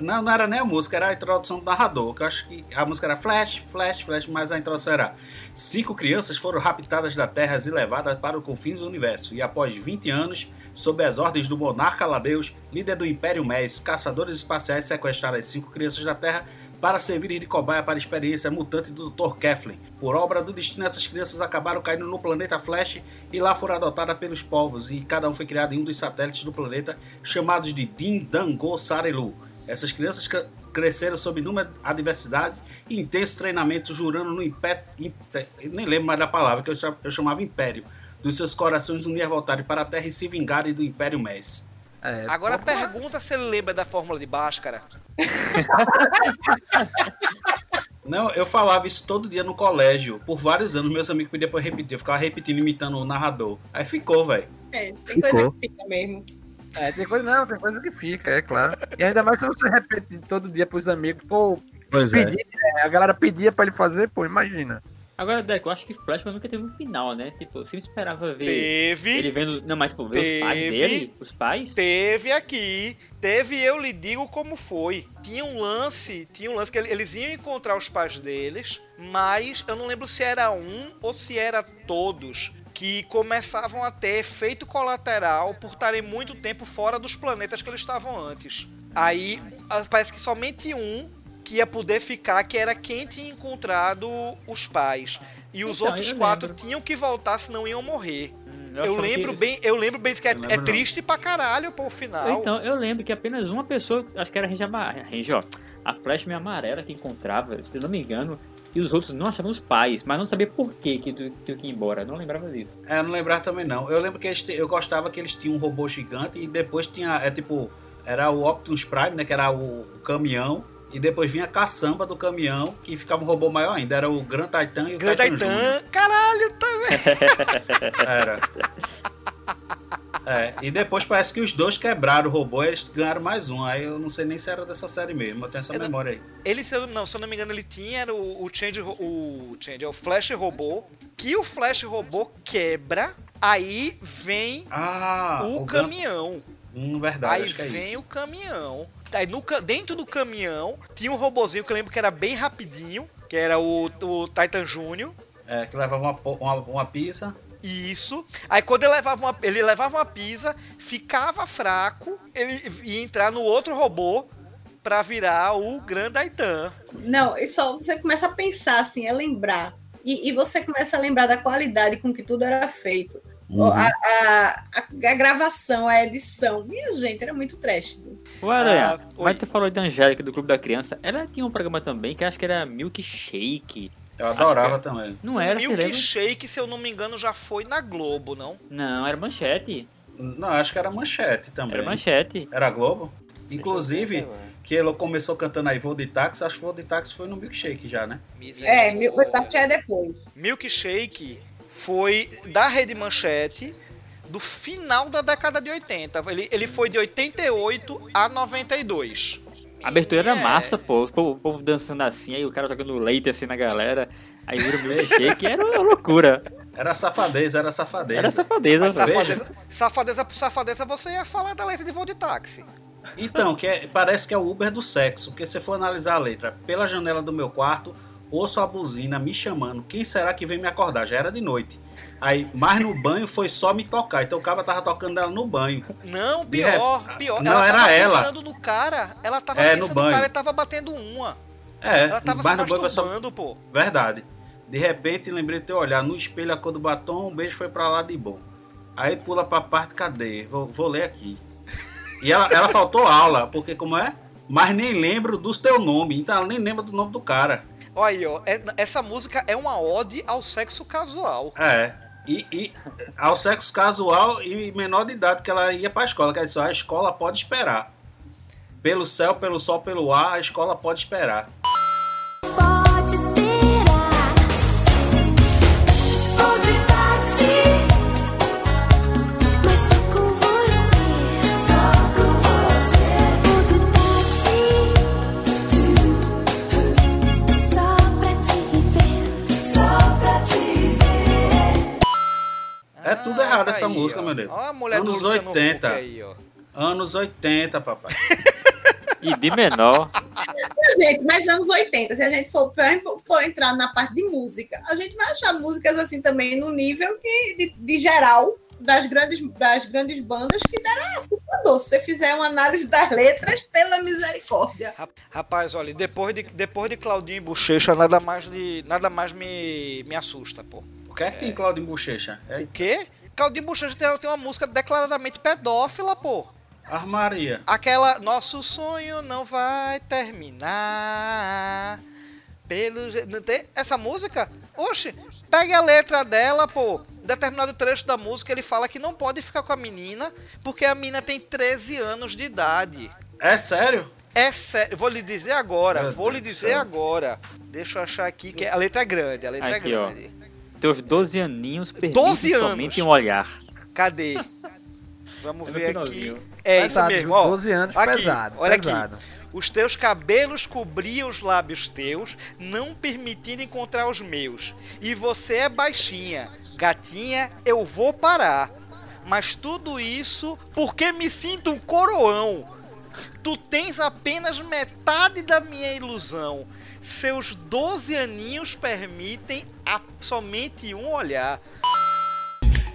Não, não era nem a música, era a introdução do narrador. Que eu acho que a música era Flash, Flash, Flash, mas a introdução era: Cinco crianças foram raptadas da Terra e levadas para os confins do universo. E após 20 anos, sob as ordens do monarca Ladeus, líder do Império Mes, caçadores espaciais sequestraram as cinco crianças da Terra para servirem de cobaia para a experiência mutante do Dr. Keflin. Por obra do destino, essas crianças acabaram caindo no planeta Flash e lá foram adotadas pelos povos, e cada um foi criado em um dos satélites do planeta, chamados de Din Dango Sarelu. Essas crianças cre- cresceram sob inúmera adversidade e intenso treinamento, jurando no impé... impé- nem lembro mais da palavra, que eu cha- eu chamava Império, dos seus corações unir a voltarem para a Terra e se vingarem do Império Mes. É, Agora pergunta se ele lembra da fórmula de Bhaskara. Não, eu falava isso todo dia no colégio. Por vários anos, meus amigos pediam pra eu repetir. Eu ficava repetindo, imitando o narrador. Aí ficou, velho. É, tem coisa que fica mesmo. É, tem coisa não, tem coisa que fica, é claro. E ainda mais se você repete todo dia pros amigos, pô, Pois é. pedir, é, a galera pedia pra ele fazer, pô, imagina. Agora, Deco, eu acho que Flashman nunca teve um final, né? Tipo, eu sempre esperava ver Teve. ele vendo. Não, mas tipo, ver os pais Teve. dele, os pais. Teve aqui, teve eu lhe digo como foi. Tinha um lance, tinha um lance que ele- eles iam encontrar os pais deles, mas eu não lembro se era um ou se era todos que começavam a ter efeito colateral por estarem muito tempo fora dos planetas que eles estavam antes. Aí parece que somente um que ia poder ficar, que era quem tinha encontrado os pais. E os Então, outros eu quatro lembro. tinham que voltar, senão iam morrer. Hum, Eu que lembro bem, eu lembro bem que é, Eu é não. triste pra caralho pô, o final. Então, eu lembro que apenas uma pessoa, acho que era a Ranger Amarela, Ranger, ó, a Flashman Amarela que encontrava, se eu não me engano, e os outros não achavam os pais, mas não sabia por que que tu tinha que ir embora, não lembrava disso. É, eu não lembrava também não. Eu lembro que eles te- eu gostava que eles tinham um robô gigante e depois tinha, é tipo, era o Optimus Prime, né, que era o, o caminhão. E depois vinha a caçamba do caminhão, que ficava um robô maior ainda. Era o Gran Titan e o Grand Titan Júnior. Titan, caralho, tá Era. É, e depois parece que os dois quebraram o robô e eles ganharam mais um. Aí eu não sei nem se era dessa série mesmo, eu tenho essa Eu não- memória aí. Ele, se eu, não, se eu não me engano, ele tinha o, o Change, o Change, é o Flash Robô, que o Flash Robô quebra, aí vem Ah, o, Gran- caminhão. Hum, verdade, Aí é vem o caminhão. Aí no, dentro do caminhão tinha um robozinho que eu lembro que era bem rapidinho, que era o, o Titan Júnior. É, que levava uma, uma, uma pizza. Isso. Aí quando ele levava uma, ele levava uma pisa, ficava fraco, ele ia entrar no outro robô pra virar o Grand Titan. Não, e só você começa a pensar assim, a lembrar. E, e você começa a lembrar da qualidade com que tudo era feito. Uhum. A, a, a- a gravação, a edição. Minha gente, era muito trash. Ô, Aranha, Ah, mas tu falou da Angélica do Clube da Criança, ela tinha um programa também que acho que era Milkshake. Eu adorava Acho também. Não era? Milkshake, se eu não me engano, já foi na Globo, não? Não, era manchete. Não, acho que era manchete também. Era manchete. Era Globo? Inclusive, que ele começou cantando aí Voo de Táxi, acho que Voo de Táxi foi no Milkshake já, né? É, mil, já é depois. Milkshake foi da Rede Manchete do final da década de 80. Ele, ele foi de 88 a 92. A abertura era É. massa, pô. O povo, o povo dançando assim, aí o cara jogando leite assim na galera. Aí vira o milkshake, era uma loucura. Era safadeza, era safadeza. Era safadeza. Mas. Safadeza, safadeza por safadeza, você ia falar da letra de voo de táxi. Então, que é- parece que é o Uber do sexo, porque se for analisar a letra, pela janela do meu quarto, ouço a buzina me chamando. Quem será que vem me acordar? Já era de noite. Aí, mas no banho foi só me tocar. Então o cara tava tocando ela no banho. Não, pior, rep- pior. Não, ela era tava ela. no cara. Ela tava É, no banho. cara e tava batendo uma. É, Ela tava mas se no banho foi só. pô. Verdade. De repente lembrei de teu olhar no espelho a cor do batom, um beijo foi pra lá de bom. Aí pula pra parte cadê? Vou, vou ler aqui. E ela, ela faltou aula, porque como é? Mas nem lembro do teu nome, então ela nem lembra do nome do cara. Olha aí, ó. é- Essa música é uma ode ao sexo casual. É. E, e ao sexo casual e menor de idade que ela ia pra escola. Quer dizer, a escola pode esperar. Pelo céu, pelo sol, pelo ar, a escola pode esperar. Música, ó. meu Deus. Ó a mulher do Anos Luciano 80. Huck aí, ó. Anos 80, papai. E de menor. Gente, mas anos 80, se a gente for, for entrar na parte de música, a gente vai achar músicas assim também no nível que, de, de geral das grandes, das grandes bandas que deram assustador. Se você fizer uma análise das letras, pela misericórdia. Ra- Rapaz, olha, depois de, depois de Claudinho e Bochecha, nada mais, de, nada mais me, me assusta, pô. O que é que tem Claudio Bochecha? É O quê? Claudinho e Bochecha tem, tem uma música declaradamente pedófila, pô. armaria. Aquela Nosso sonho não vai terminar. Pelo je- não tem essa música? Oxe, pegue a letra dela, pô. Em determinado trecho da música ele fala que não pode ficar com a menina porque a menina tem 13 anos de idade. É sério? É sério, vou lhe dizer agora, Meu vou Deus lhe dizer céu. agora. Deixa eu achar aqui que a letra é grande, a letra Aqui, é ó. Teus 12 aninhos permitem 12 anos. somente um olhar. Cadê? Vamos É ver aqui. É isso Pesado, mesmo, viu? ó. 12 anos, Aqui, pesado, olha pesado. aqui. Os teus cabelos cobriam os lábios teus, não permitindo encontrar os meus. E você é baixinha, gatinha, eu vou parar. Mas tudo isso porque me sinto um coroão. Tu tens apenas metade da minha ilusão. Seus 12 aninhos permitem somente um olhar.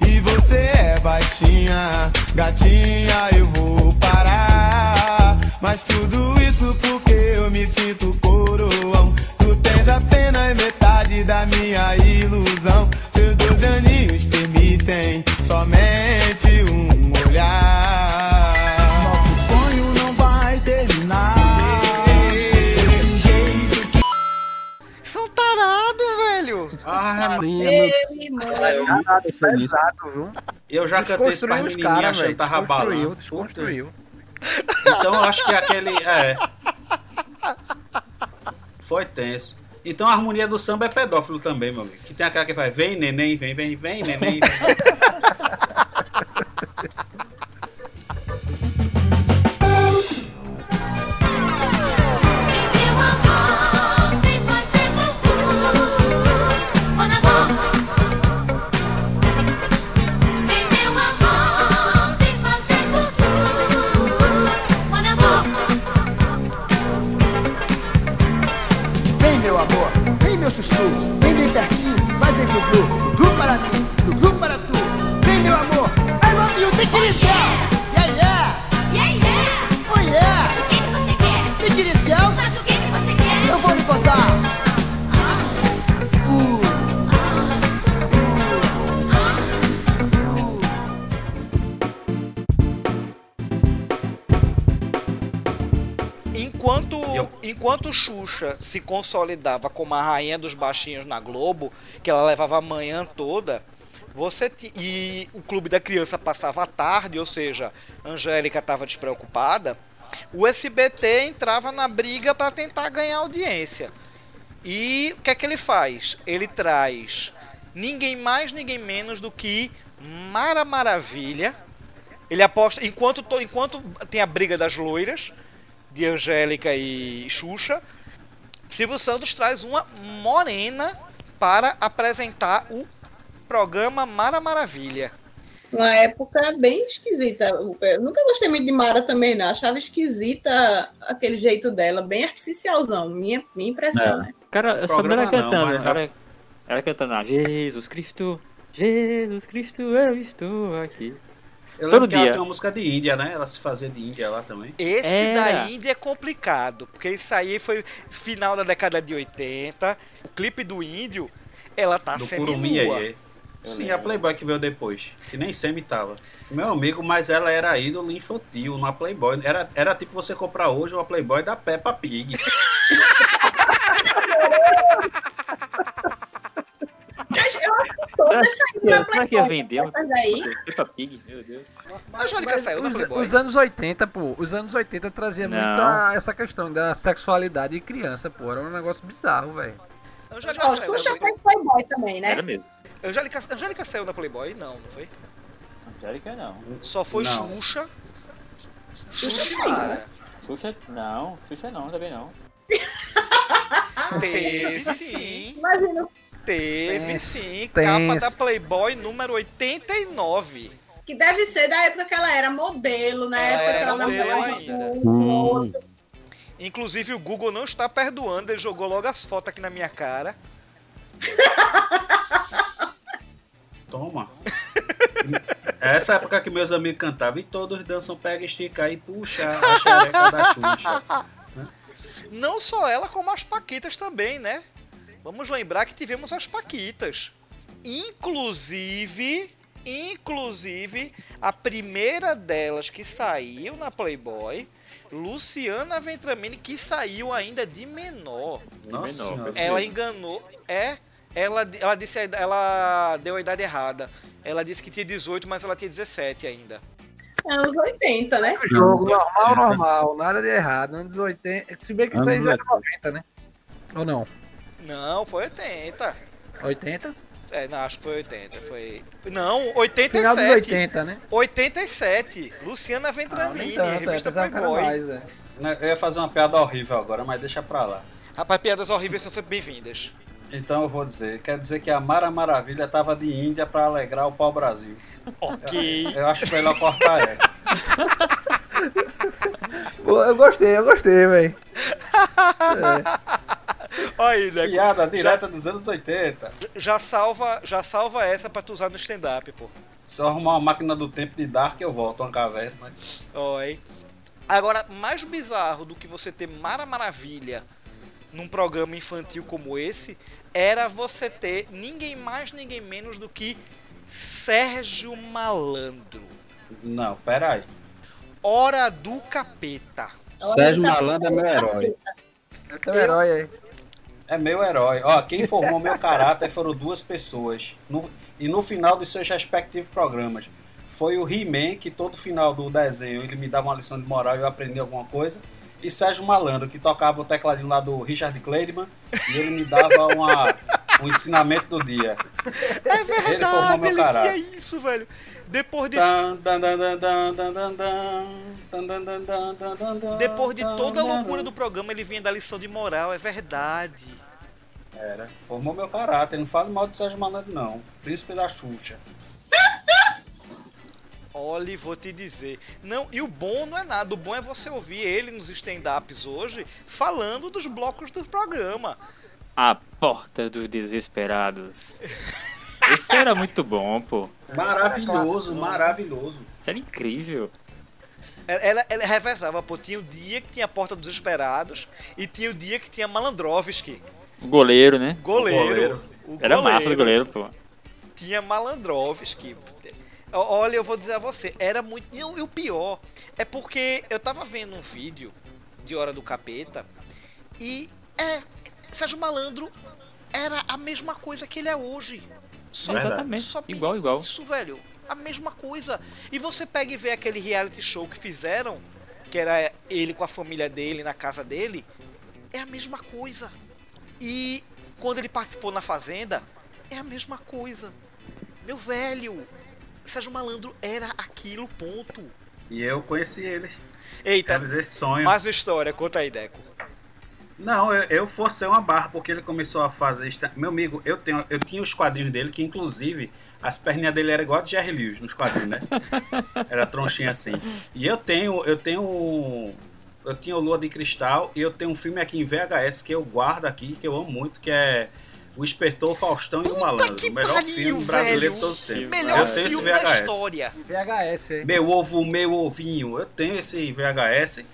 E você é baixinha, gatinha, eu vou parar. Mas tudo isso porque eu me sinto coroão. Tu tens apenas metade da minha ilusão. Seus dois aninhos permitem somente um olhar. Ah, Meu irmão. Pesado, viu? eu já cantei isso pra menininha caras, achando que tava Desconstruiu, balando. desconstruiu. Então eu acho que aquele. É. Foi tenso. Então a harmonia do samba é pedófilo também, meu amigo. Que tem aquela que faz vem neném, vem, vem, vem, neném. Meu meu chuchu, vem bem pertinho, faz bem pro Glu, do para mim, do Glu para tu. Vem meu amor, I love you, take it enquanto Xuxa se consolidava como a rainha dos baixinhos na Globo, que ela levava a manhã toda, você ti- e o Clube da Criança passava a tarde, ou seja, Angélica estava despreocupada, o SBT entrava na briga para tentar ganhar audiência. E o que é que ele faz? Ele traz ninguém mais, ninguém menos do que Mara Maravilha. Ele aposta, enquanto, to- enquanto tem a briga das loiras, de Angélica e Xuxa, Silvio Santos traz uma morena para apresentar o programa Mara Maravilha. Uma época bem esquisita. Eu nunca gostei muito de Mara também, não. Achava esquisita aquele jeito dela, bem artificialzão. Minha, minha impressão, É. né? Cara, ela não, cantando. Ela, ela cantando lá, Jesus Cristo, Jesus Cristo, eu estou aqui. Eu Todo lembro que ela dia. tinha uma música de Índia, né? Ela se fazia de Índia lá também. Esse Era. da Índia é complicado, porque isso aí foi final da década de 80. O clipe do índio, ela tá do Curumi aí. Sim, a Playboy que veio depois. Que nem Semi tava. Meu amigo, mas ela era ídolo infantil numa Playboy. Era, era tipo você comprar hoje uma Playboy da Peppa Pig. Mas eu que Será, na que- será que ia Playboy, vender? Peppa Pig, meu Deus. Angélica Mas saiu os, Playboy. os anos 80, pô, os anos 80 trazia Não. muito essa questão da sexualidade de criança, pô, era um negócio bizarro, velho. Angélica, saiu Xuxa foi Playboy também, né? Era mesmo. Angélica, Angélica saiu da Playboy? Não, não foi? Angélica não. Só foi Não. Xuxa. Xuxa saiu. Mara. Xuxa, não. Xuxa não, também não. Teve sim. Imagina Teve Tenso, sim. Capa tenso. da Playboy número 89. que deve ser da época que ela era modelo, na É, época que ela namorava ainda. Inclusive o Google não está perdoando, ele jogou logo as fotos aqui na minha cara. Toma. Essa época que meus amigos cantavam e todos dançam, pega, estica e puxa a xereca da Xuxa. Não só ela, como as Paquitas também, né? Vamos lembrar que tivemos as Paquitas. Inclusive, inclusive, a primeira delas que saiu na Playboy, Luciana Ventramini, que saiu ainda de menor. Nossa. Ela enganou. É. Ela, ela disse ela deu a idade errada. Ela disse que tinha 18, mas ela tinha 17 ainda. Anos 80, né? Jogo normal, normal, nada de errado. Anos 80. Se bem que isso aí já era 90, né? Ou não? Não, foi 80. 80? É, não, acho que foi 80. Foi. Não, 87. Final dos 80, né? 87. Luciana Ah, Ventramini, nem tanto, é, revista era Playboy. mais, é. Né, Eu ia fazer uma piada horrível agora, mas deixa pra lá. Rapaz, piadas horríveis são sempre bem-vindas. Então eu vou dizer, quer dizer que a Mara Maravilha tava de Índia pra alegrar o pau-brasil. Ok. Eu, eu acho melhor cortar essa. Pô, Eu gostei, eu gostei, velho. Olha aí, né? Piada direta dos anos 80. Já salva, já salva essa pra tu usar no stand-up, pô. Se eu arrumar uma máquina do tempo de Dark, eu volto uma caverna. Mas... Oi. Agora, mais bizarro do que você ter Mara Maravilha num programa infantil como esse, era você ter ninguém mais, ninguém menos do que Sérgio Malandro. Não, peraí. Hora do Capeta. Sérgio Malandro é meu herói. É teu herói aí. É meu herói. Ó, quem formou meu caráter foram duas pessoas. No- e no final dos seus respectivos programas. Foi o He-Man, que todo final do desenho ele me dava uma lição de moral e eu aprendi alguma coisa. E Sérgio Malandro, que tocava o tecladinho lá do Richard Kleiderman e ele me dava uma, o ensinamento do dia. É verdade, ele formou meu caráter. Que é isso, velho. Depois de. Depois de toda a loucura do programa, ele vinha da lição de moral, é verdade. Era. Formou meu caráter. Não fale mal de Sérgio Malandro, não. Príncipe da Xuxa. Olha, vou te dizer. Não, e o bom não é nada. O bom é você ouvir ele nos stand-ups hoje falando dos blocos do programa. A Porta dos Desesperados. Esse era muito bom, pô. Maravilhoso, maravilhoso. Isso era incrível. Ela, ela, ela revezava, pô. Tinha o dia que tinha a Porta dos Esperados e tinha o dia que tinha Malandrovski. O goleiro, né? Goleiro. goleiro. O Era massa do goleiro, pô. Tinha Malandrovski. Olha, eu vou dizer a você, era muito. E o, e o pior é porque eu tava vendo um vídeo de Hora do Capeta e é. Sérgio Malandro era a mesma coisa que ele é hoje. Só, Exatamente. somente Igual, igual. Isso, velho. A mesma coisa. E você pega e vê aquele reality show que fizeram, que era ele com a família dele na casa dele, é a mesma coisa. E quando ele participou na Fazenda, é a mesma coisa. Meu velho, Sérgio Malandro era aquilo, ponto. E eu conheci ele. Eita, Realizei esse sonho. mais uma história, conta aí, Deco. Não, eu, eu forcei uma barra porque ele começou a fazer. Meu amigo, eu, tenho, eu tinha os quadrinhos dele, que inclusive as perninhas dele eram igual a de Jerry Lewis nos quadrinhos, né? Era tronchinha assim. E eu tenho, eu tenho. Eu tinha o Lua de Cristal e eu tenho um filme aqui em VHS que eu guardo aqui, que eu amo muito, que é O Espertor, Faustão e o Malandro. O melhor pariu, filme brasileiro velho. de todos os tempos. Melhor eu tenho esse filme da VHS. história. VHS, hein? Meu ovo, meu ovinho. Eu tenho esse VHS.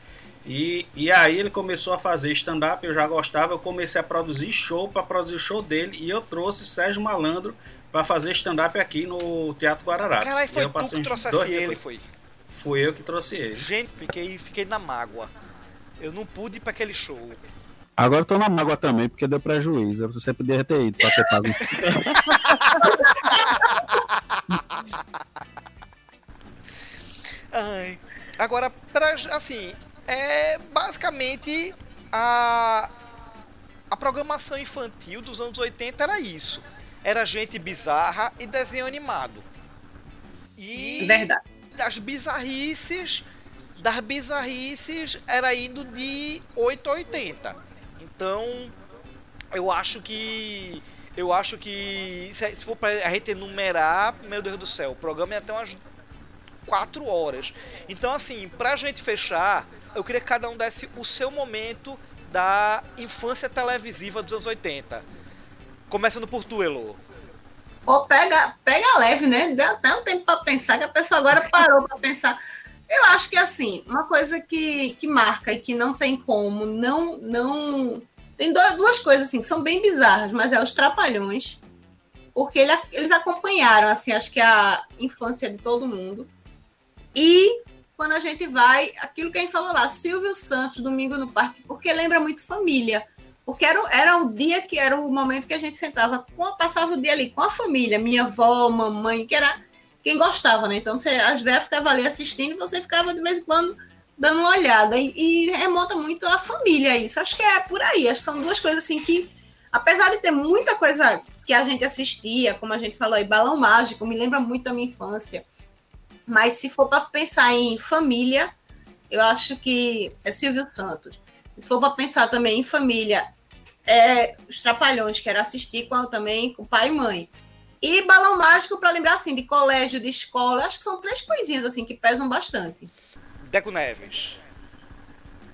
E, e aí ele começou a fazer stand-up, eu já gostava, eu comecei a produzir show para produzir o show dele e eu trouxe Sérgio Malandro para fazer stand-up aqui no Teatro Guararapes. Caralho, E foi eu tu que trouxesse dois ele, foi. Fui eu que trouxe ele. Gente, fiquei, fiquei na mágoa. Eu não pude ir pra aquele show. Agora eu tô na mágoa também, porque deu prejuízo. Você podia ter ido pra ter pago. Ai. Agora, pra, assim, é basicamente a, a programação infantil dos anos 80 era isso. Era gente bizarra e desenho animado. E Verdade. das bizarrices, das bizarrices era indo de 8 a 80. Então, eu acho que eu acho que se, for pra a gente enumerar, meu Deus do céu, o programa ia até umas 4 horas. Então, assim, pra gente fechar, eu queria que cada um desse o seu momento da infância televisiva dos anos 80. Começando por tu, Elo. Pô, pega, pega leve, né? Deu até um tempo para pensar, que a pessoa agora parou para pensar. Eu acho que, assim, uma coisa que, que marca e que não tem como, não. não Tem do- duas coisas, assim, que são bem bizarras, mas é os Trapalhões, porque ele- eles acompanharam, assim, acho que a infância de todo mundo. E quando a gente vai, aquilo que a gente falou lá, Silvio Santos, Domingo no Parque, porque lembra muito família. Porque era, era o dia que era o momento que a gente sentava, com, passava o dia ali com a família, minha avó, mamãe, que era. quem gostava, né? Então você, as velhas ficavam ali assistindo você ficava de vez em quando dando uma olhada. E, e remonta muito à família isso. Acho que é por aí. Acho que são duas coisas assim que, apesar de ter muita coisa que a gente assistia, como a gente falou aí, Balão Mágico, me lembra muito da minha infância. Mas se for para pensar em família, eu acho que é Silvio Santos. Se for para pensar também em família, é os Trapalhões, que era assistir com, também com pai e mãe. E Balão Mágico, para lembrar assim, de colégio, de escola, acho que são três coisinhas assim que pesam bastante. Deco Neves.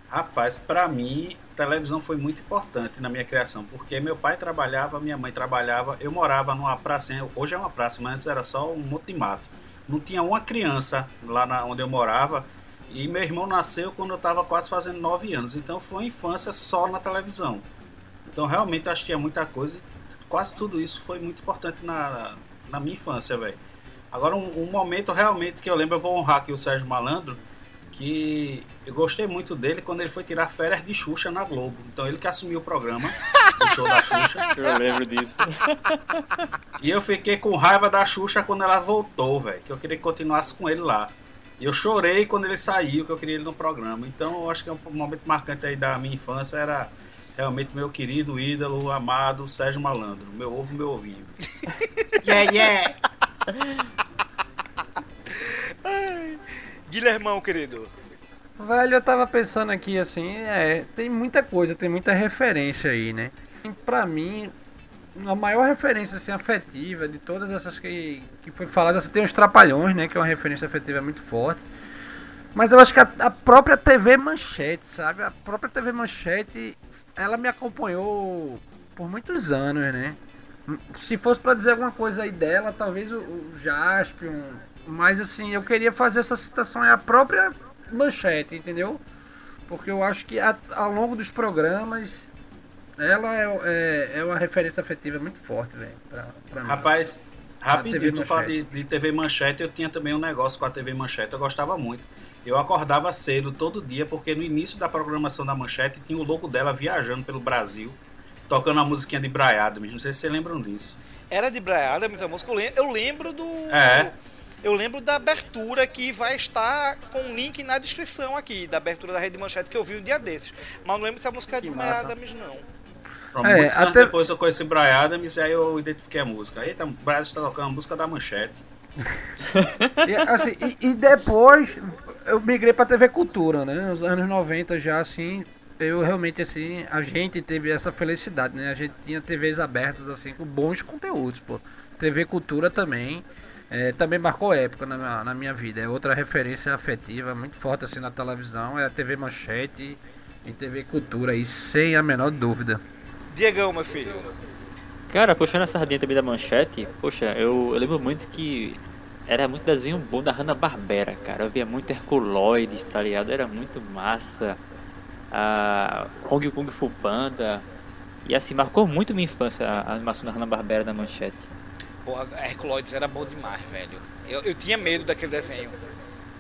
Rapaz, pra mim, televisão foi muito importante na minha criação, porque meu pai trabalhava, minha mãe trabalhava, eu morava numa praça, hoje é uma praça, mas antes era só um monte de mato. Não tinha uma criança lá na, onde eu morava, e meu irmão nasceu quando eu estava quase fazendo nove anos, então foi uma infância só na televisão. Então realmente eu assistia muita coisa, quase tudo isso foi muito importante na, na minha infância, velho. Agora, um, um momento realmente que eu lembro, eu vou honrar aqui o Sérgio Malandro, que eu gostei muito dele quando ele foi tirar férias de Xuxa na Globo. Então ele que assumiu o programa, o show da Xuxa. Eu lembro disso. E eu fiquei com raiva da Xuxa quando ela voltou, velho. Que eu queria que continuasse com ele lá. E eu chorei quando ele saiu, que eu queria ele no programa. Então eu acho que é um momento marcante aí da minha infância era realmente meu querido ídolo, amado Sérgio Malandro. Meu ovo, meu ovinho. Yeah, yeah! Guilhermão, querido. Velho, eu tava pensando aqui assim, é, tem muita coisa, tem muita referência aí, né? E pra mim, a maior referência assim, afetiva de todas essas que, que foi falada, você tem os Trapalhões, né? Que é uma referência afetiva muito forte. Mas eu acho que a, a própria TV Manchete, sabe? A própria TV Manchete, ela me acompanhou por muitos anos, né? Se fosse pra dizer alguma coisa aí dela, talvez o, o Jaspion. Mas assim, eu queria fazer essa citação é a própria manchete, entendeu? Porque eu acho que a- ao longo dos programas ela é, é, é uma referência afetiva muito forte, velho. Pra. Rapaz, rapidinho, tu fala de, de TV Manchete, eu tinha também um negócio com a TV Manchete, eu gostava muito. Eu acordava cedo todo dia, porque no início da programação da Manchete tinha o logo dela viajando pelo Brasil, tocando a musiquinha de Brian Adams. Não sei se vocês lembram disso. Era de Brian Adams a música. Eu lem- Eu lembro do. É. Eu lembro da abertura que vai estar com o link na descrição aqui, da abertura da Rede Manchete que eu vi um dia desses. Mas não lembro se a música é de Brian. Adams, não. Pronto, É, muitos anos até- depois eu conheci Brian Adams e aí eu identifiquei a música. Eita, o Brian Adams tá tocando a música da Manchete. E, assim, e, e depois eu migrei pra TV Cultura, né? Nos anos 90 já, assim, eu realmente, assim, a gente teve essa felicidade, né? A gente tinha TVs abertas, assim, com bons conteúdos, pô. TV Cultura também, é, também marcou época na minha, na minha vida. É outra referência afetiva muito forte, assim, na televisão, é a TV Manchete e TV Cultura, aí, sem a menor dúvida. Diegão, meu filho. Cara, puxando a sardinha também da manchete, poxa, eu, eu lembro muito que era muito desenho bom da Hanna-Barbera, cara. Eu via muito Herculoides, tá ligado? Era muito massa. A Hong Kong Fu Panda. E assim, marcou muito minha infância a a animação da Hanna-Barbera da manchete. Porra, Herculoides era bom demais, velho. Eu, eu tinha medo daquele desenho.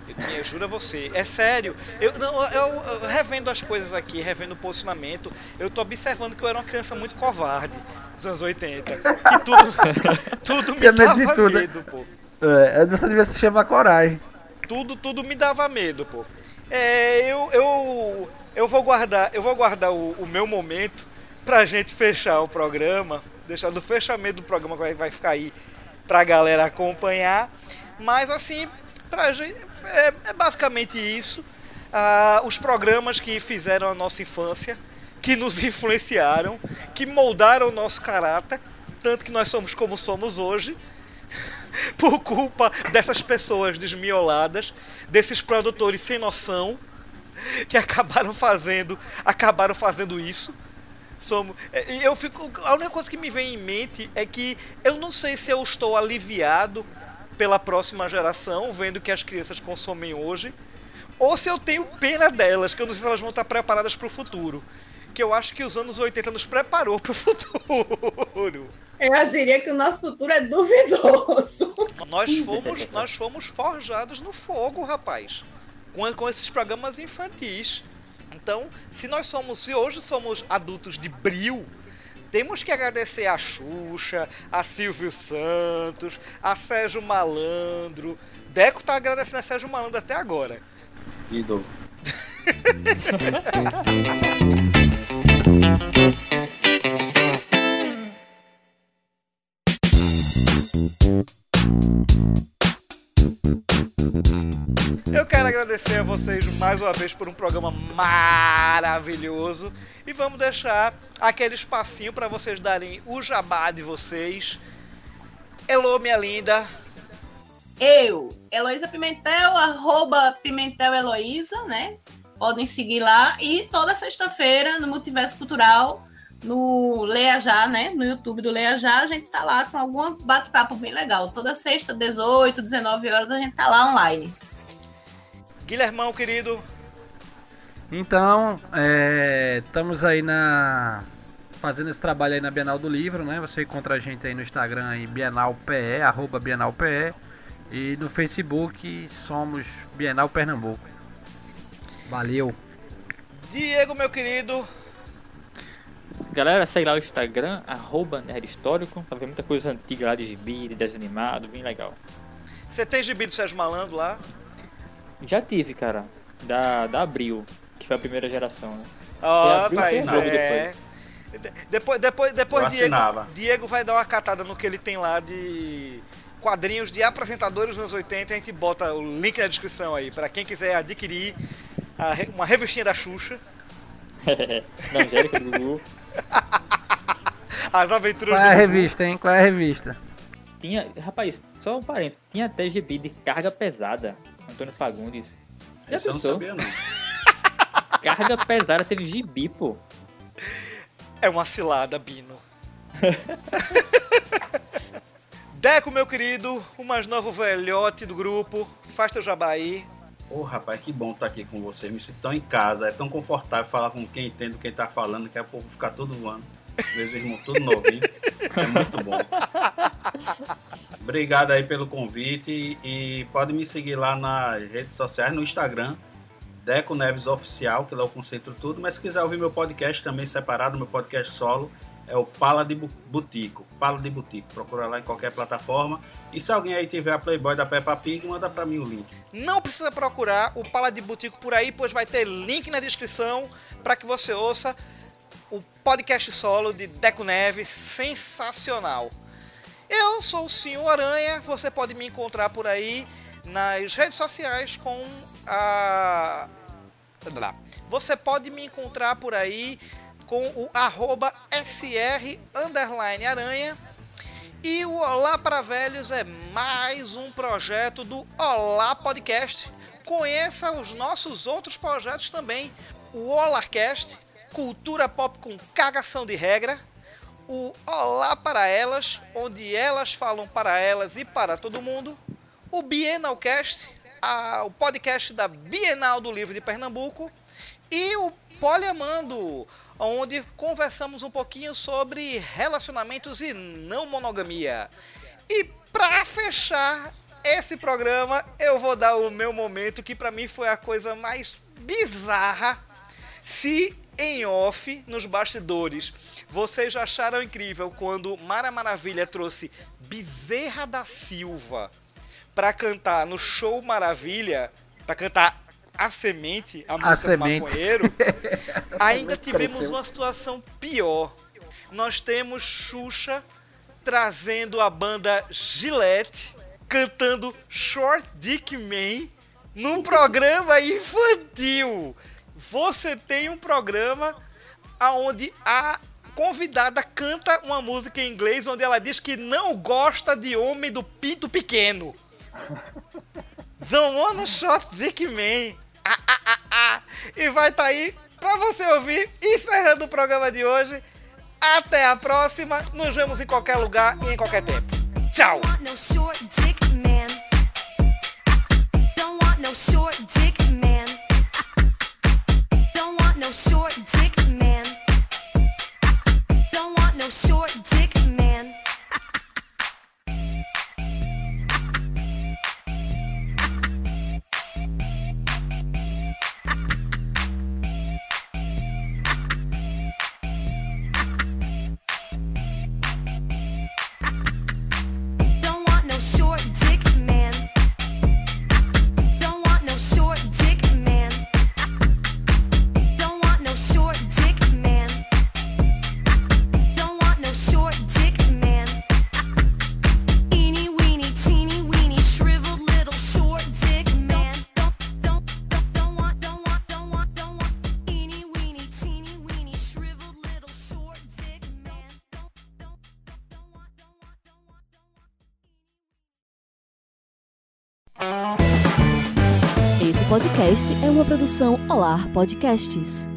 Eu tinha, eu juro a você. É sério. Eu, não, eu, eu revendo as coisas aqui, revendo o posicionamento, eu tô observando que eu era uma criança muito covarde nos anos 80. Que tudo, tudo me Tinha medo de dava tudo. medo, pô. É, você devia se chamar Coragem. tudo, tudo me dava medo, pô. É, eu, eu, eu vou guardar, eu vou guardar o, o meu momento pra gente fechar o programa, deixar do fechamento do programa que vai, vai ficar aí pra galera acompanhar. Mas assim, pra gente, é, é basicamente isso. Ah, os programas que fizeram a nossa infância, que nos influenciaram, que moldaram o nosso caráter, tanto que nós somos como somos hoje por culpa dessas pessoas desmioladas, desses produtores sem noção que acabaram fazendo, acabaram fazendo isso. Somos, é, eu fico, a única coisa que me vem em mente é que eu não sei se eu estou aliviado pela próxima geração, vendo que as crianças consomem hoje, ou se eu tenho pena delas, que eu não sei se elas vão estar preparadas para o futuro. Que eu acho que os anos 80 nos preparou para o futuro. Eu diria que o nosso futuro é duvidoso. Nós fomos, nós fomos forjados no fogo, rapaz. Com, com esses programas infantis. Então, se nós somos, se hoje somos adultos de bril, temos que agradecer a Xuxa, a Silvio Santos, a Sérgio Malandro. Deco tá agradecendo a Sérgio Malandro até agora. Ídolo. quero agradecer a vocês mais uma vez por um programa maravilhoso e vamos deixar aquele espacinho para vocês darem o jabá de vocês. Elô, minha linda. Eu, Heloísa Pimentel, arroba Pimentel Heloísa, né? Podem seguir lá. E toda sexta-feira, no Multiverso Cultural, no Leia Já, né? No YouTube do Leia Já, a gente tá lá com algum bate-papo bem legal. Toda sexta, 18, 19 horas, a gente tá lá online. Guilhermão, querido. Então, é, estamos aí na fazendo esse trabalho aí na Bienal do Livro, né? Você encontra a gente aí no Instagram aí BienalPE, arroba BienalPE e no Facebook somos Bienal Pernambuco. Valeu. Diego, meu querido. Galera, segue lá o Instagram, arroba Nerd Histórico, pra ver muita coisa antiga lá de gibi, de desenho animado, bem legal. Você tem gibi do Sérgio Malandro lá? Já tive, cara, da, da Abril, que foi a primeira geração, né? Ó, Abril vai, jogo é. depois. De- Depois, depois, depois Diego. Diego vai dar uma catada no que ele tem lá de quadrinhos de apresentadores dos anos 80. A gente bota o link na descrição aí, pra quem quiser adquirir a uma revistinha da Xuxa, da Angélica, do Gugu. As Aventuras Qual é a revista, hein? Qual é a revista? Tinha, rapaz, só um parênteses, tinha até gibi de carga pesada, Antônio Fagundes. Já Esse eu não pensou? sabia, não. Carga pesada teve gibi, pô. É uma cilada, Bino. Deco, meu querido, o mais novo velhote do grupo, faz teu jabá aí. Ô, rapaz, que bom estar aqui com vocês. Me sinto tão em casa. É tão confortável falar com quem entende o que tá falando, que a pouco ficar todo voando. Meus irmãos tudo novinho. É muito bom. Obrigado aí pelo convite e pode me seguir lá nas redes sociais, no Instagram, Deco Neves Oficial, que lá eu concentro tudo. Mas se quiser ouvir meu podcast também separado, meu podcast solo, é o Pala de Bu- Butico. Pala de Butico. Procura lá em qualquer plataforma. E se alguém aí tiver a Playboy da Peppa Pig, manda pra mim o link. Não precisa procurar o Pala de Butico por aí, pois vai ter link na descrição para que você ouça o podcast solo de Deco Neves, sensacional. Eu sou o Senhor Aranha, você pode me encontrar por aí nas redes sociais com a. Lá. Você pode me encontrar por aí com o arroba SR aranha. E o Olá para Velhos é mais um projeto do Olá Podcast. Conheça os nossos outros projetos também. O Olarcast, cultura pop com cagação de regra. O Olá para Elas, onde elas falam para elas e para todo mundo. O Bienalcast, a- o podcast da Bienal do Livro de Pernambuco. E o Poliamando, onde conversamos um pouquinho sobre relacionamentos e não monogamia. E para fechar esse programa, eu vou dar o meu momento que para mim foi a coisa mais bizarra. Se em off, nos bastidores, vocês já acharam incrível quando Mara Maravilha trouxe Bezerra da Silva para cantar no show Maravilha, para cantar A Semente, a música do Semente. maconheiro, ainda tivemos cresceu. uma situação pior. Nós temos Xuxa trazendo a banda Gillette cantando Short Dick Man num programa infantil. Você tem um programa onde a convidada canta uma música em inglês onde ela diz que não gosta de homem do pinto pequeno. Don't wanna short dick man. Ah, ah, ah, ah. E vai estar aí pra você ouvir, encerrando o programa de hoje. Até a próxima. Nos vemos em qualquer lugar e em qualquer tempo. Tchau. no short dick podcast é uma produção Olar Podcasts.